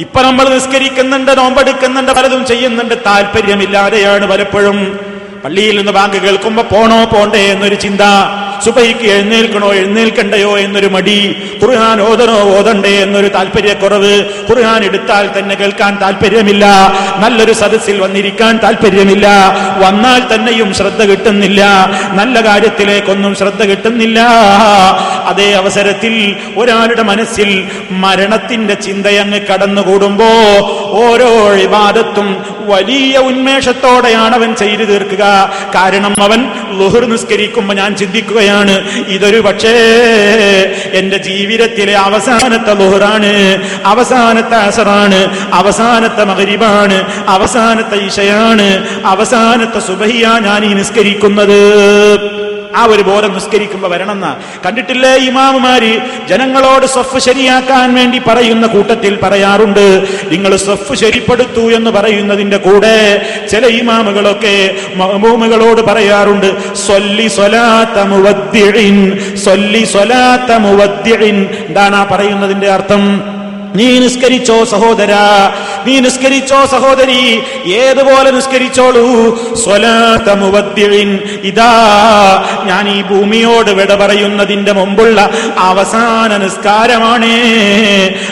ഇപ്പൊ നമ്മൾ നിസ്കരിക്കുന്നുണ്ട് നോമ്പെടുക്കുന്നുണ്ട് പലതും ചെയ്യുന്നുണ്ട്. താല്പര്യമില്ലാതെയാണ് പലപ്പോഴും പള്ളിയിൽ നിന്ന് ബാങ്ക് കേൾക്കുമ്പോ പോണോ പോണ്ടേ എന്നൊരു ചിന്ത. സുബൈക്ക് എഴുന്നേൽക്കണോ എഴുന്നേൽക്കണ്ടയോ എന്നൊരു മടി. ഖുർആൻ ഓതണോ ഓതണ്ടേ എന്നൊരു താല്പര്യക്കുറവ്. ഖുർആൻ എടുത്താൽ തന്നെ കേൾക്കാൻ താല്പര്യമില്ല. നല്ലൊരു സദസ്സിൽ വന്നിരിക്കാൻ താല്പര്യമില്ല. വന്നാൽ തന്നെയും ശ്രദ്ധ കിട്ടുന്നില്ല. നല്ല കാര്യത്തിലേക്കൊന്നും ശ്രദ്ധ കിട്ടുന്നില്ല. അതേ അവസരത്തിൽ ഒരാളുടെ മനസ്സിൽ മരണത്തിന്റെ ചിന്തയങ്ങ് കടന്നുകൂടുമ്പോ ഓരോ ഇബാദത്തും വലിയ ഉന്മേഷത്തോടെയാണ് അവൻ ചെയ്തു തീർക്കുക. കാരണം അവൻ ലുഹർ നിസ്കരിക്കുമ്പോൾ ഞാൻ ചിന്തിക്കുകയാണ് ഇതൊരു പക്ഷേ എന്റെ ജീവിതത്തിലെ അവസാനത്തെ ലുഹറാണ് അവസാനത്തെ അസറാണ് അവസാനത്തെ മകരിബാണ് അവസാനത്തെ ഇഷയാണ് അവസാനത്തെ സുബഹിയാ ഞാൻ ഈ നിസ്കരിക്കുന്നത്. ആ ഒരു ബോധം നിസ്കരിക്കുമ്പോ വരണമെന്ന. കണ്ടിട്ടില്ലേ ഇമാമുമാര്? ജനങ്ങളോട് സ്വഫ് ശരിയാക്കാൻ വേണ്ടി പറയുന്ന കൂട്ടത്തിൽ പറയാറുണ്ട് നിങ്ങൾ സ്വഫ് ശരിപ്പെടുത്തു എന്ന് പറയുന്നതിന്റെ കൂടെ ചില ഇമാമുകളൊക്കെ മഹമൂമുകളോട് പറയാറുണ്ട് എന്താണ് ആ പറയുന്നതിന്റെ അർത്ഥം? നീ നിസ്കരിച്ചോ സഹോദര നീ നിസ്കരിച്ചോ സഹോദരി? ഏതുപോലെ നിസ്കരിച്ചോളൂ? ഇതാ ഞാൻ ഈ ഭൂമിയോട് വിട പറയുന്നതിന്റെ മുമ്പുള്ള അവസാന നിസ്കാരമാണ്.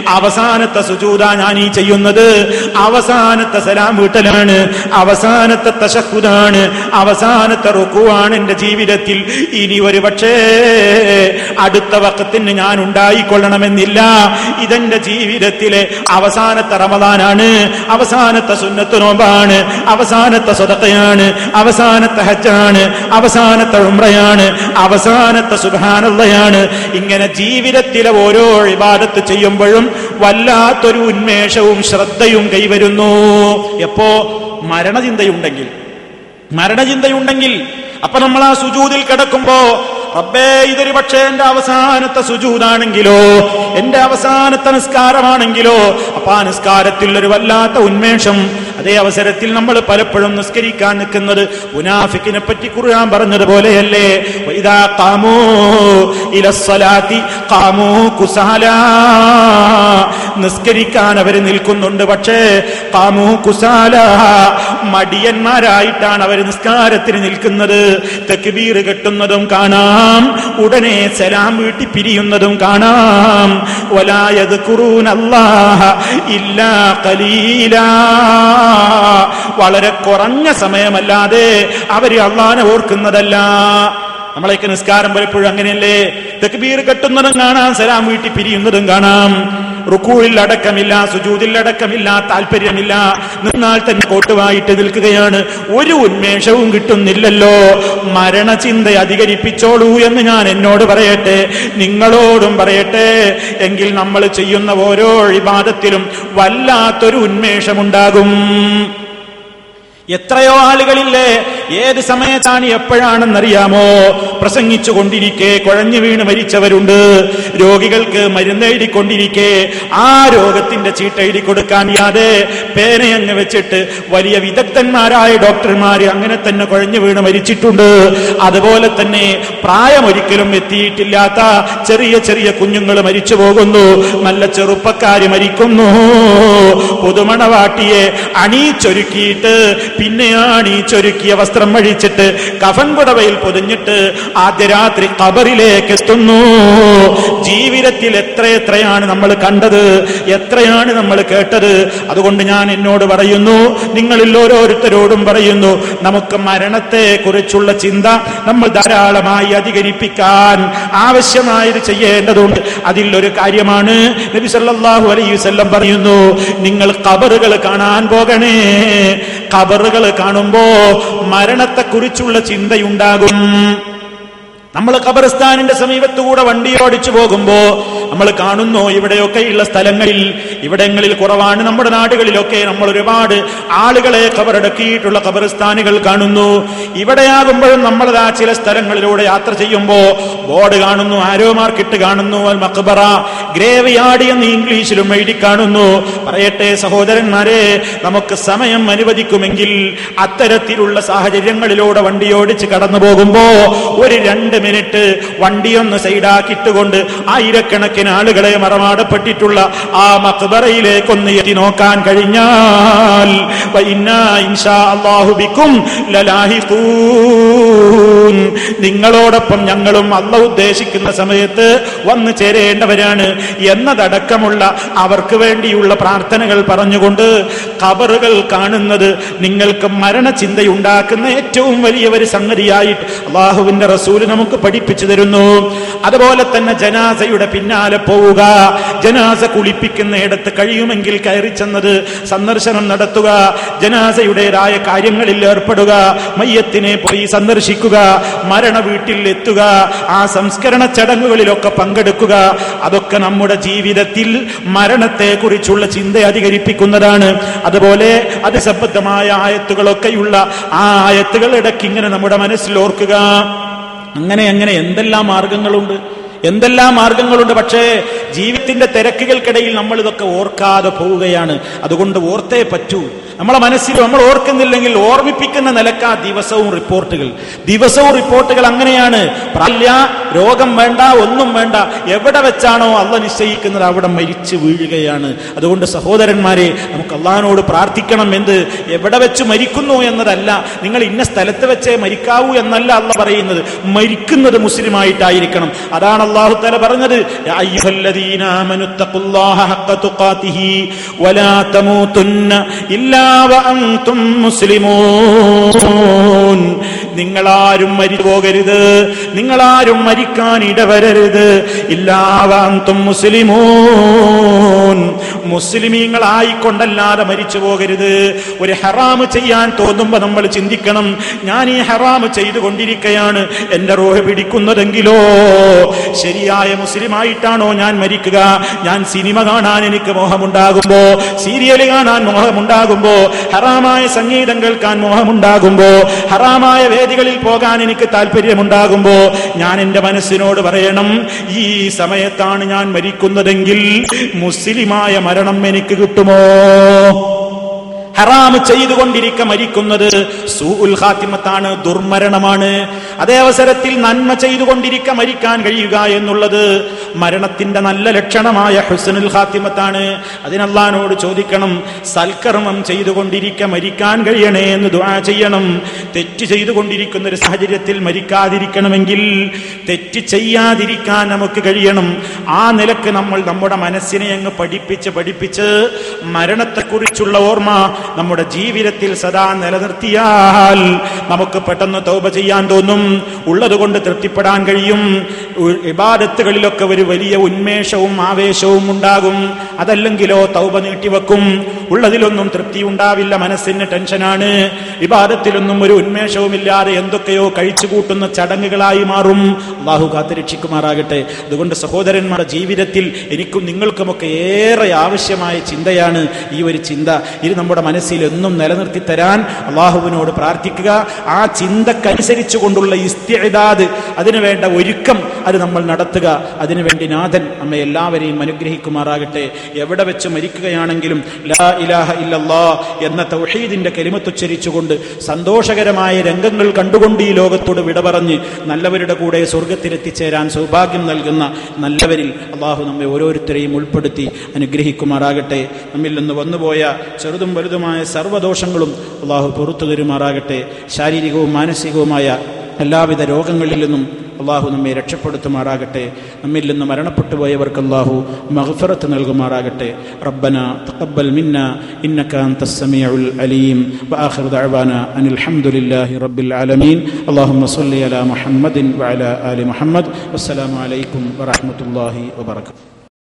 അവസാനത്തെ സുജൂത ഞാൻ ഈ ചെയ്യുന്നത്. അവസാനത്തെ സലാം വീട്ടലാണ്. അവസാനത്തെ തശക്കുതാണ് അവസാനത്തെ റുക്കുവാണ് എന്റെ ജീവിതത്തിൽ. ഇനി ഒരു പക്ഷേ അടുത്ത വക്കത്തിന് ഞാൻ ഉണ്ടായിക്കൊള്ളണമെന്നില്ല. ഇതെന്റെ ജീവിതത്തിലെ അവസാനത്തെ റമദാനാണ്. അവസാനത്തെ സുന്നത്ത് നോമ്പാണ്. അവസാനത്തെ സ്വതക്കയാണ് അവസാനത്തെ ഹജ്ജാണ്. അവസാനത്തെ ഉമ്രയാണ് അവസാനത്തെ സുഖാനുള്ളയാണ് ഇങ്ങനെ ജീവിതത്തിലെ ഓരോ ഇബാദത്ത് ചെയ്യുമ്പോഴും വല്ലാത്തൊരു ഉന്മേഷവും ശ്രദ്ധയും കൈവരുന്നു. എപ്പോ? മരണചിന്തയുണ്ടെങ്കിൽ. മരണചിന്തയുണ്ടെങ്കിൽ. അപ്പൊ നമ്മൾ ആ സുജൂതിൽ കിടക്കുമ്പോ റബ്ബേ ഇതൊരു പക്ഷേ എന്റെ അവസാനത്തെ സുജൂതാണെങ്കിലോ? എന്റെ അവസാനത്തെ നിസ്കാരമാണെങ്കിലോ? അപ്പൊ ആ നിസ്കാരത്തിൽ ഒരു വല്ലാത്ത ഉന്മേഷം. അതേ അവസരത്തിൽ നമ്മൾ പലപ്പോഴും നിസ്കരിക്കാൻ നിൽക്കുന്നത് മുനാഫിക്കിനെ പറ്റി ഖുർആൻ പറഞ്ഞതുപോലെയല്ലേ? ഖാമൂ ഇലസ്വലാത്തി കുസാല. നിസ്കരിക്കാൻ അവർ നിൽക്കുന്നുണ്ട് പക്ഷേ കാമു കുസാല. മടിയന്മാരായിട്ടാണ് അവർ നിസ്കാരത്തിന് നിൽക്കുന്നത്. തക്ബീർ കെട്ടുന്നതും കാണാം. ഉടനെ സലാം വീട്ടി പിരിയുന്നതും കാണാം. വലായത് കുറൂനല്ലാഹ ഇല്ലാ കലീല വളരെ കുറഞ്ഞ സമയമല്ലാതെ അവർ അള്ളാനെ ഓർക്കുന്നതല്ല. നമ്മളെയൊക്കെ നിസ്കാരം പലപ്പോഴും അങ്ങനെയല്ലേ? തെക്ബീർ കെട്ടുന്നതും കാണാം സലാം വീട്ടി പിരിയുന്നതും കാണാം. റുക്കൂഴിൽ അടക്കമില്ല സുജൂതിൽ അടക്കമില്ല താല്പര്യമില്ല നിന്നാൽ തന്നെ കോട്ടുവായിട്ട് നിൽക്കുകയാണ്. ഒരു ഉന്മേഷവും കിട്ടുന്നില്ലല്ലോ. മരണചിന്ത അധികരിപ്പിച്ചോളൂ എന്ന് ഞാൻ എന്നോട് പറയട്ടെ. നിങ്ങളോടും പറയട്ടെ. എങ്കിൽ നമ്മൾ ചെയ്യുന്ന ഓരോ ഇബാദത്തിലും വല്ലാത്തൊരു ഉന്മേഷമുണ്ടാകും. എത്രയോ ആളുകളില്ലേ? ഏത് സമയത്താണ് എപ്പോഴാണെന്നറിയാമോ? പ്രസംഗിച്ചു കൊണ്ടിരിക്കെ കുഴഞ്ഞു വീണ് മരിച്ചവരുണ്ട്. രോഗികൾക്ക് മരുന്ന് എഴുതിക്കൊണ്ടിരിക്കെ ആ രോഗത്തിന്റെ ചീട്ട എഴുതി കൊടുക്കാൻ യാതെ പേനയങ്ങ് വെച്ചിട്ട് വലിയ വിദഗ്ധന്മാരായ ഡോക്ടർമാര് അങ്ങനെ തന്നെ കുഴഞ്ഞു വീണ് മരിച്ചിട്ടുണ്ട്. അതുപോലെ തന്നെ പ്രായമൊരിക്കലും എത്തിയിട്ടില്ലാത്ത ചെറിയ ചെറിയ കുഞ്ഞുങ്ങൾ മരിച്ചു പോകുന്നു. നല്ല ചെറുപ്പക്കാർ മരിക്കുന്നു. പുതുമണവാട്ടിയെ അണീച്ചൊരുക്കിയിട്ട് ഈ ചൊരുക്കിയ വസ്ത്രം വഴിച്ചിട്ട് കഫൻ പുടവയിൽ പൊതിഞ്ഞിട്ട് ആദ്യ രാത്രി കബറിലേക്ക് എത്തുന്നു. ജീവിതത്തിൽ എത്ര എത്രയാണ് നമ്മൾ കണ്ടത് എത്രയാണ് നമ്മൾ കേട്ടത്? അതുകൊണ്ട് ഞാൻ എന്നോട് പറയുന്നു നിങ്ങളിൽ ഓരോരുത്തരോടും പറയുന്നു നമുക്ക് മരണത്തെ കുറിച്ചുള്ള ചിന്ത നമ്മൾ ധാരാളമായി അധികരിപ്പിക്കാൻ ആവശ്യമായത് ചെയ്യേണ്ടതുണ്ട്. അതിൽ ഒരു കാര്യമാണ് നബി സല്ലല്ലാഹു അലൈഹി വസല്ലം പറയുന്നു നിങ്ങൾ കബറുകൾ കാണാൻ പോകണേ. കബറുകൾ കാണുമ്പോ മരണത്തെക്കുറിച്ചുള്ള ചിന്തയുണ്ടാകും. നമ്മൾ ഖബർസ്ഥാനിന്റെ സമീപത്തുകൂടെ വണ്ടി ഓടിച്ചു പോകുമ്പോ നമ്മൾ കാണുന്നു ഇവിടെയൊക്കെയുള്ള സ്ഥലങ്ങളിൽ ഇവിടങ്ങളിൽ കുറവാണ് നമ്മുടെ നാടുകളിലൊക്കെ നമ്മൾ ഒരുപാട് ആളുകളെ ഖബറടക്കിയിട്ടുള്ള ഖബർസ്ഥാനുകൾ കാണുന്നു. ഇവിടെയാകുമ്പോഴും നമ്മളതാ ചില സ്ഥലങ്ങളിലൂടെ യാത്ര ചെയ്യുമ്പോ ബോർഡ് കാണുന്നു ആരോ മാർക്കിട്ട് കാണുന്നു അൽ മക്ബറ ഗ്രേവ് യാർഡ് എന്ന് ഇംഗ്ലീഷിലും എഴുതി കാണുന്നു. പറയട്ടെ സഹോദരന്മാരെ നമുക്ക് സമയം അനുവദിക്കുമെങ്കിൽ അത്തരത്തിലുള്ള സാഹചര്യങ്ങളിലൂടെ വണ്ടി ഓടിച്ച് കടന്നു പോകുമ്പോ ഒരു രണ്ട് മിനിറ്റ് വണ്ടിയൊന്ന് സൈഡാക്കിയിട്ടുകൊണ്ട് ആയിരക്കണക്കിന് ആളുകളെ മറമാടപ്പെട്ടിട്ടുള്ള ആ മക്ബറയിലേക്കൊന്ന് എത്തി നോക്കാൻ കഴിഞ്ഞാൽ. നിങ്ങളോടൊപ്പം ഞങ്ങളും അല്ല ഉദ്ദേശിക്കുന്ന സമയത്ത് വന്ന് ചേരേണ്ടവരാണ് എന്നതടക്കമുള്ള അവർക്ക് വേണ്ടിയുള്ള പ്രാർത്ഥനകൾ പറഞ്ഞുകൊണ്ട് കബറുകൾ കാണുന്നത് നിങ്ങൾക്ക് മരണചിന്തയുണ്ടാക്കുന്ന ഏറ്റവും വലിയ ഒരു സംഗതിയായിട്ട് അള്ളാഹുവിന്റെ റസൂൽ നമുക്ക് പഠിപ്പിച്ചു തരുന്നു. അതുപോലെ തന്നെ ജനാസയുടെ പിന്നാലെ പോവുക. ജനാസ കുളിപ്പിക്കുന്നിടത്ത് കഴിയുമെങ്കിൽ കയറി ചെന്നത് സന്ദർശനം നടത്തുക. ജനാസയുടേതായ കാര്യങ്ങളിൽ ഏർപ്പെടുക. മയ്യത്തിനെ പോയി സന്ദർശിക്കുക. മരണ വീട്ടിൽ എത്തുക. ആ സംസ്കരണ ചടങ്ങുകളിലൊക്കെ പങ്കെടുക്കുക. അതൊക്കെ നമ്മുടെ ജീവിതത്തിൽ മരണത്തെ കുറിച്ചുള്ള ചിന്ത അധികരിപ്പിക്കുന്നതാണ്. അതുപോലെ അത് സംബന്ധമായ ആയത്തുകളൊക്കെയുള്ള ആ ആയത്തുകൾ ഇടയ്ക്ക് ഇങ്ങനെ നമ്മുടെ മനസ്സിൽ ഓർക്കുക. അങ്ങനെ അങ്ങനെ എന്തെല്ലാം മാർഗങ്ങളുണ്ട്? എന്തെല്ലാം മാർഗങ്ങളുണ്ട്? പക്ഷേ ജീവിതത്തിന്റെ തിരക്കുകൾക്കിടയിൽ നമ്മൾ ഇതൊക്കെ ഓർക്കാതെ പോവുകയാണ്. അതുകൊണ്ട് ഓർത്തേ പറ്റൂ. നമ്മളെ മനസ്സിൽ നമ്മൾ ഓർക്കുന്നില്ലെങ്കിൽ ഓർമ്മിപ്പിക്കുന്ന നിലക്കാ ദിവസവും റിപ്പോർട്ടുകൾ. ദിവസവും റിപ്പോർട്ടുകൾ അങ്ങനെയാണ്. പ്രാല്യ രോഗം വേണ്ട ഒന്നും വേണ്ട. എവിടെ വെച്ചാണോ അള്ള നിശ്ചയിക്കുന്നത് അവിടെ മരിച്ചു വീഴുകയാണ്. അതുകൊണ്ട് സഹോദരന്മാരെ നമുക്ക് അള്ളഹാനോട് പ്രാർത്ഥിക്കണം എന്ത്? എവിടെ വെച്ച് മരിക്കുന്നു എന്നതല്ല. നിങ്ങൾ ഇന്ന സ്ഥലത്ത് വെച്ചേ മരിക്കാവൂ എന്നല്ല അള്ള പറയുന്നത്. മരിക്കുന്നത് മുസ്ലിമായിട്ടായിരിക്കണം. അതാണ് അള്ളാഹു തല പറഞ്ഞത് നിങ്ങളാരും മരിച്ചു പോകരുത് നിങ്ങളാരും മരിക്കാൻ ഇടവരരുത്. ഇല്ലാവാന്തും മുസ്ലിമൂൻ. മുസ്ലിമീങ്ങളായിക്കൊണ്ടല്ലാതെ മരിച്ചു പോകരുത് ഒരു ഹറാമ് ചെയ്യാൻ തോന്നുമ്പോ നമ്മൾ ചിന്തിക്കണം ഞാൻ ഈ ഹറാമ് ചെയ്തുകൊണ്ടിരിക്കുകയാണ് എന്റെ റോഹ പിടിക്കുന്നതെങ്കിലോ? ശരിയായ മുസ്ലിമായിട്ടാണോ ഞാൻ മരിക്കുക? ഞാൻ സിനിമ കാണാൻ എനിക്ക് മോഹമുണ്ടാകുമ്പോ സീരിയൽ കാണാൻ മോഹമുണ്ടാകുമ്പോ ഹറാമായ സംഗീതം കേൾക്കാൻ മോഹമുണ്ടാകുമ്പോ ഹറാമായ വേദികളിൽ പോകാൻ എനിക്ക് താല്പര്യമുണ്ടാകുമ്പോ ഞാൻ എന്റെ മനസ്സിനോട് പറയണം ഈ സമയത്താണ് ഞാൻ മരിക്കുന്നതെങ്കിൽ മുസ്ലിമായ മരണം എനിക്ക് കിട്ടുമോ? ഹറാം ചെയ്തുകൊണ്ടിരിക്ക മരിക്കുന്നത് സൂഉൽ ഖാത്തിമത്താണ് ദുർമരണമാണ്. അതേ അവസരത്തിൽ നന്മ ചെയ്തുകൊണ്ടിരിക്ക മരിക്കാൻ കഴിയുക എന്നുള്ളത് മരണത്തിന്റെ നല്ല ലക്ഷണമായ ഹുസനുൽ ഹാത്തിമത്താണ് അതിനല്ലാനോട് ചോദിക്കണം സൽക്കർമ്മം ചെയ്തുകൊണ്ടിരിക്ക മരിക്കാൻ കഴിയണേ എന്ന് ദുആ ചെയ്യണം. തെറ്റ് ചെയ്തുകൊണ്ടിരിക്കുന്ന ഒരു സാഹചര്യത്തിൽ മരിക്കാതിരിക്കണമെങ്കിൽ തെറ്റ് ചെയ്യാതിരിക്കാൻ നമുക്ക് കഴിയണം. ആ നിലയ്ക്ക് നമ്മൾ നമ്മുടെ മനസ്സിനെ അങ്ങ് പഠിപ്പിച്ച് പഠിപ്പിച്ച് മരണത്തെക്കുറിച്ചുള്ള ഓർമ്മ നമ്മുടെ ജീവിതത്തിൽ സദാ നിലനിർത്തിയാൽ നമുക്ക് പെട്ടെന്ന് തൗബ ചെയ്യാൻ തോന്നും. ഉള്ളതുകൊണ്ട് തൃപ്തിപ്പെടാൻ കഴിയും. ഇബാദത്തുകളിലൊക്കെ ഒരു വലിയ ഉന്മേഷവും ആവേശവും ഉണ്ടാകും. അതല്ലെങ്കിലോ തൗപ നീട്ടിവെക്കും. ഉള്ളതിലൊന്നും തൃപ്തി ഉണ്ടാവില്ല മനസ്സിന് ടെൻഷനാണ്. വിവാദത്തിലൊന്നും ഒരു ഉന്മേഷവുമില്ലാതെ എന്തൊക്കെയോ കഴിച്ചു കൂട്ടുന്ന ചടങ്ങുകളായി മാറും. അള്ളാഹു കാത്തുരക്ഷിക്കുമാറാകട്ടെ. അതുകൊണ്ട് സഹോദരന്മാരുടെ ജീവിതത്തിൽ എനിക്കും നിങ്ങൾക്കുമൊക്കെ ഏറെ ആവശ്യമായ ചിന്തയാണ് ഈ ഒരു ചിന്ത. ഇത് നമ്മുടെ മനസ്സിൽ എന്നും നിലനിർത്തി തരാൻ അള്ളാഹുവിനോട് പ്രാർത്ഥിക്കുക. ആ ചിന്തക്കനുസരിച്ചു കൊണ്ടുള്ള ഇസ്തിഅദാദ് അതിനുവേണ്ട ഒരുക്കം അത് നമ്മൾ നടത്തുക. അതിനുവേണ്ടി നാഥൻ നമ്മെ എല്ലാവരെയും അനുഗ്രഹിക്കുമാറാകട്ടെ. എവിടെ വെച്ച് മരിക്കുകയാണെങ്കിലും ലാ ഇലാഹ ഇല്ലല്ലാ എന്ന തൗഹീദിന്റെ കെലിമത്തുച്ചരിച്ചുകൊണ്ട് സന്തോഷകരമായ രംഗങ്ങൾ കണ്ടുകൊണ്ട് ഈ ലോകത്തോട് വിട പറഞ്ഞ് നല്ലവരുടെ കൂടെ സ്വർഗത്തിലെത്തിച്ചേരാൻ സൗഭാഗ്യം നൽകുന്ന നല്ലവരിൽ അള്ളാഹു നമ്മെ ഓരോരുത്തരെയും ഉൾപ്പെടുത്തി അനുഗ്രഹിക്കുമാറാകട്ടെ. നമ്മിൽ നിന്ന് വന്നുപോയ ചെറുതും സംബന്ധിതമായ സർവദോഷങ്ങളും അള്ളാഹു പുറത്തു തരുമാറാകട്ടെ. ശാരീരികവും മാനസികവുമായ എല്ലാവിധ രോഗങ്ങളിൽ നിന്നും അള്ളാഹു നമ്മെ രക്ഷപ്പെടുത്തുമാറാകട്ടെ. നമ്മിൽ നിന്ന് മരണപ്പെട്ടു പോയവർക്ക് അള്ളാഹു മഹഫറത്ത് നൽകുമാറാകട്ടെ. റബ്ബന തഖബ്ബൽ മിന്ന ഇന്നക അൻതസ് സമീഉൽ അലീം. വആഖിറു ദഅവാന അനിൽ ഹംദുലില്ലാഹി റബ്ബിൽ ആലമീൻ. അല്ലാഹുമ്മ സ്വല്ലി അലാ മുഹമ്മദിൻ വഅലാ ആലി മുഹമ്മദ്. വസ്സലാമു അലൈക്കും വറഹ്മത്തുള്ളാഹി വബറകാതുഹു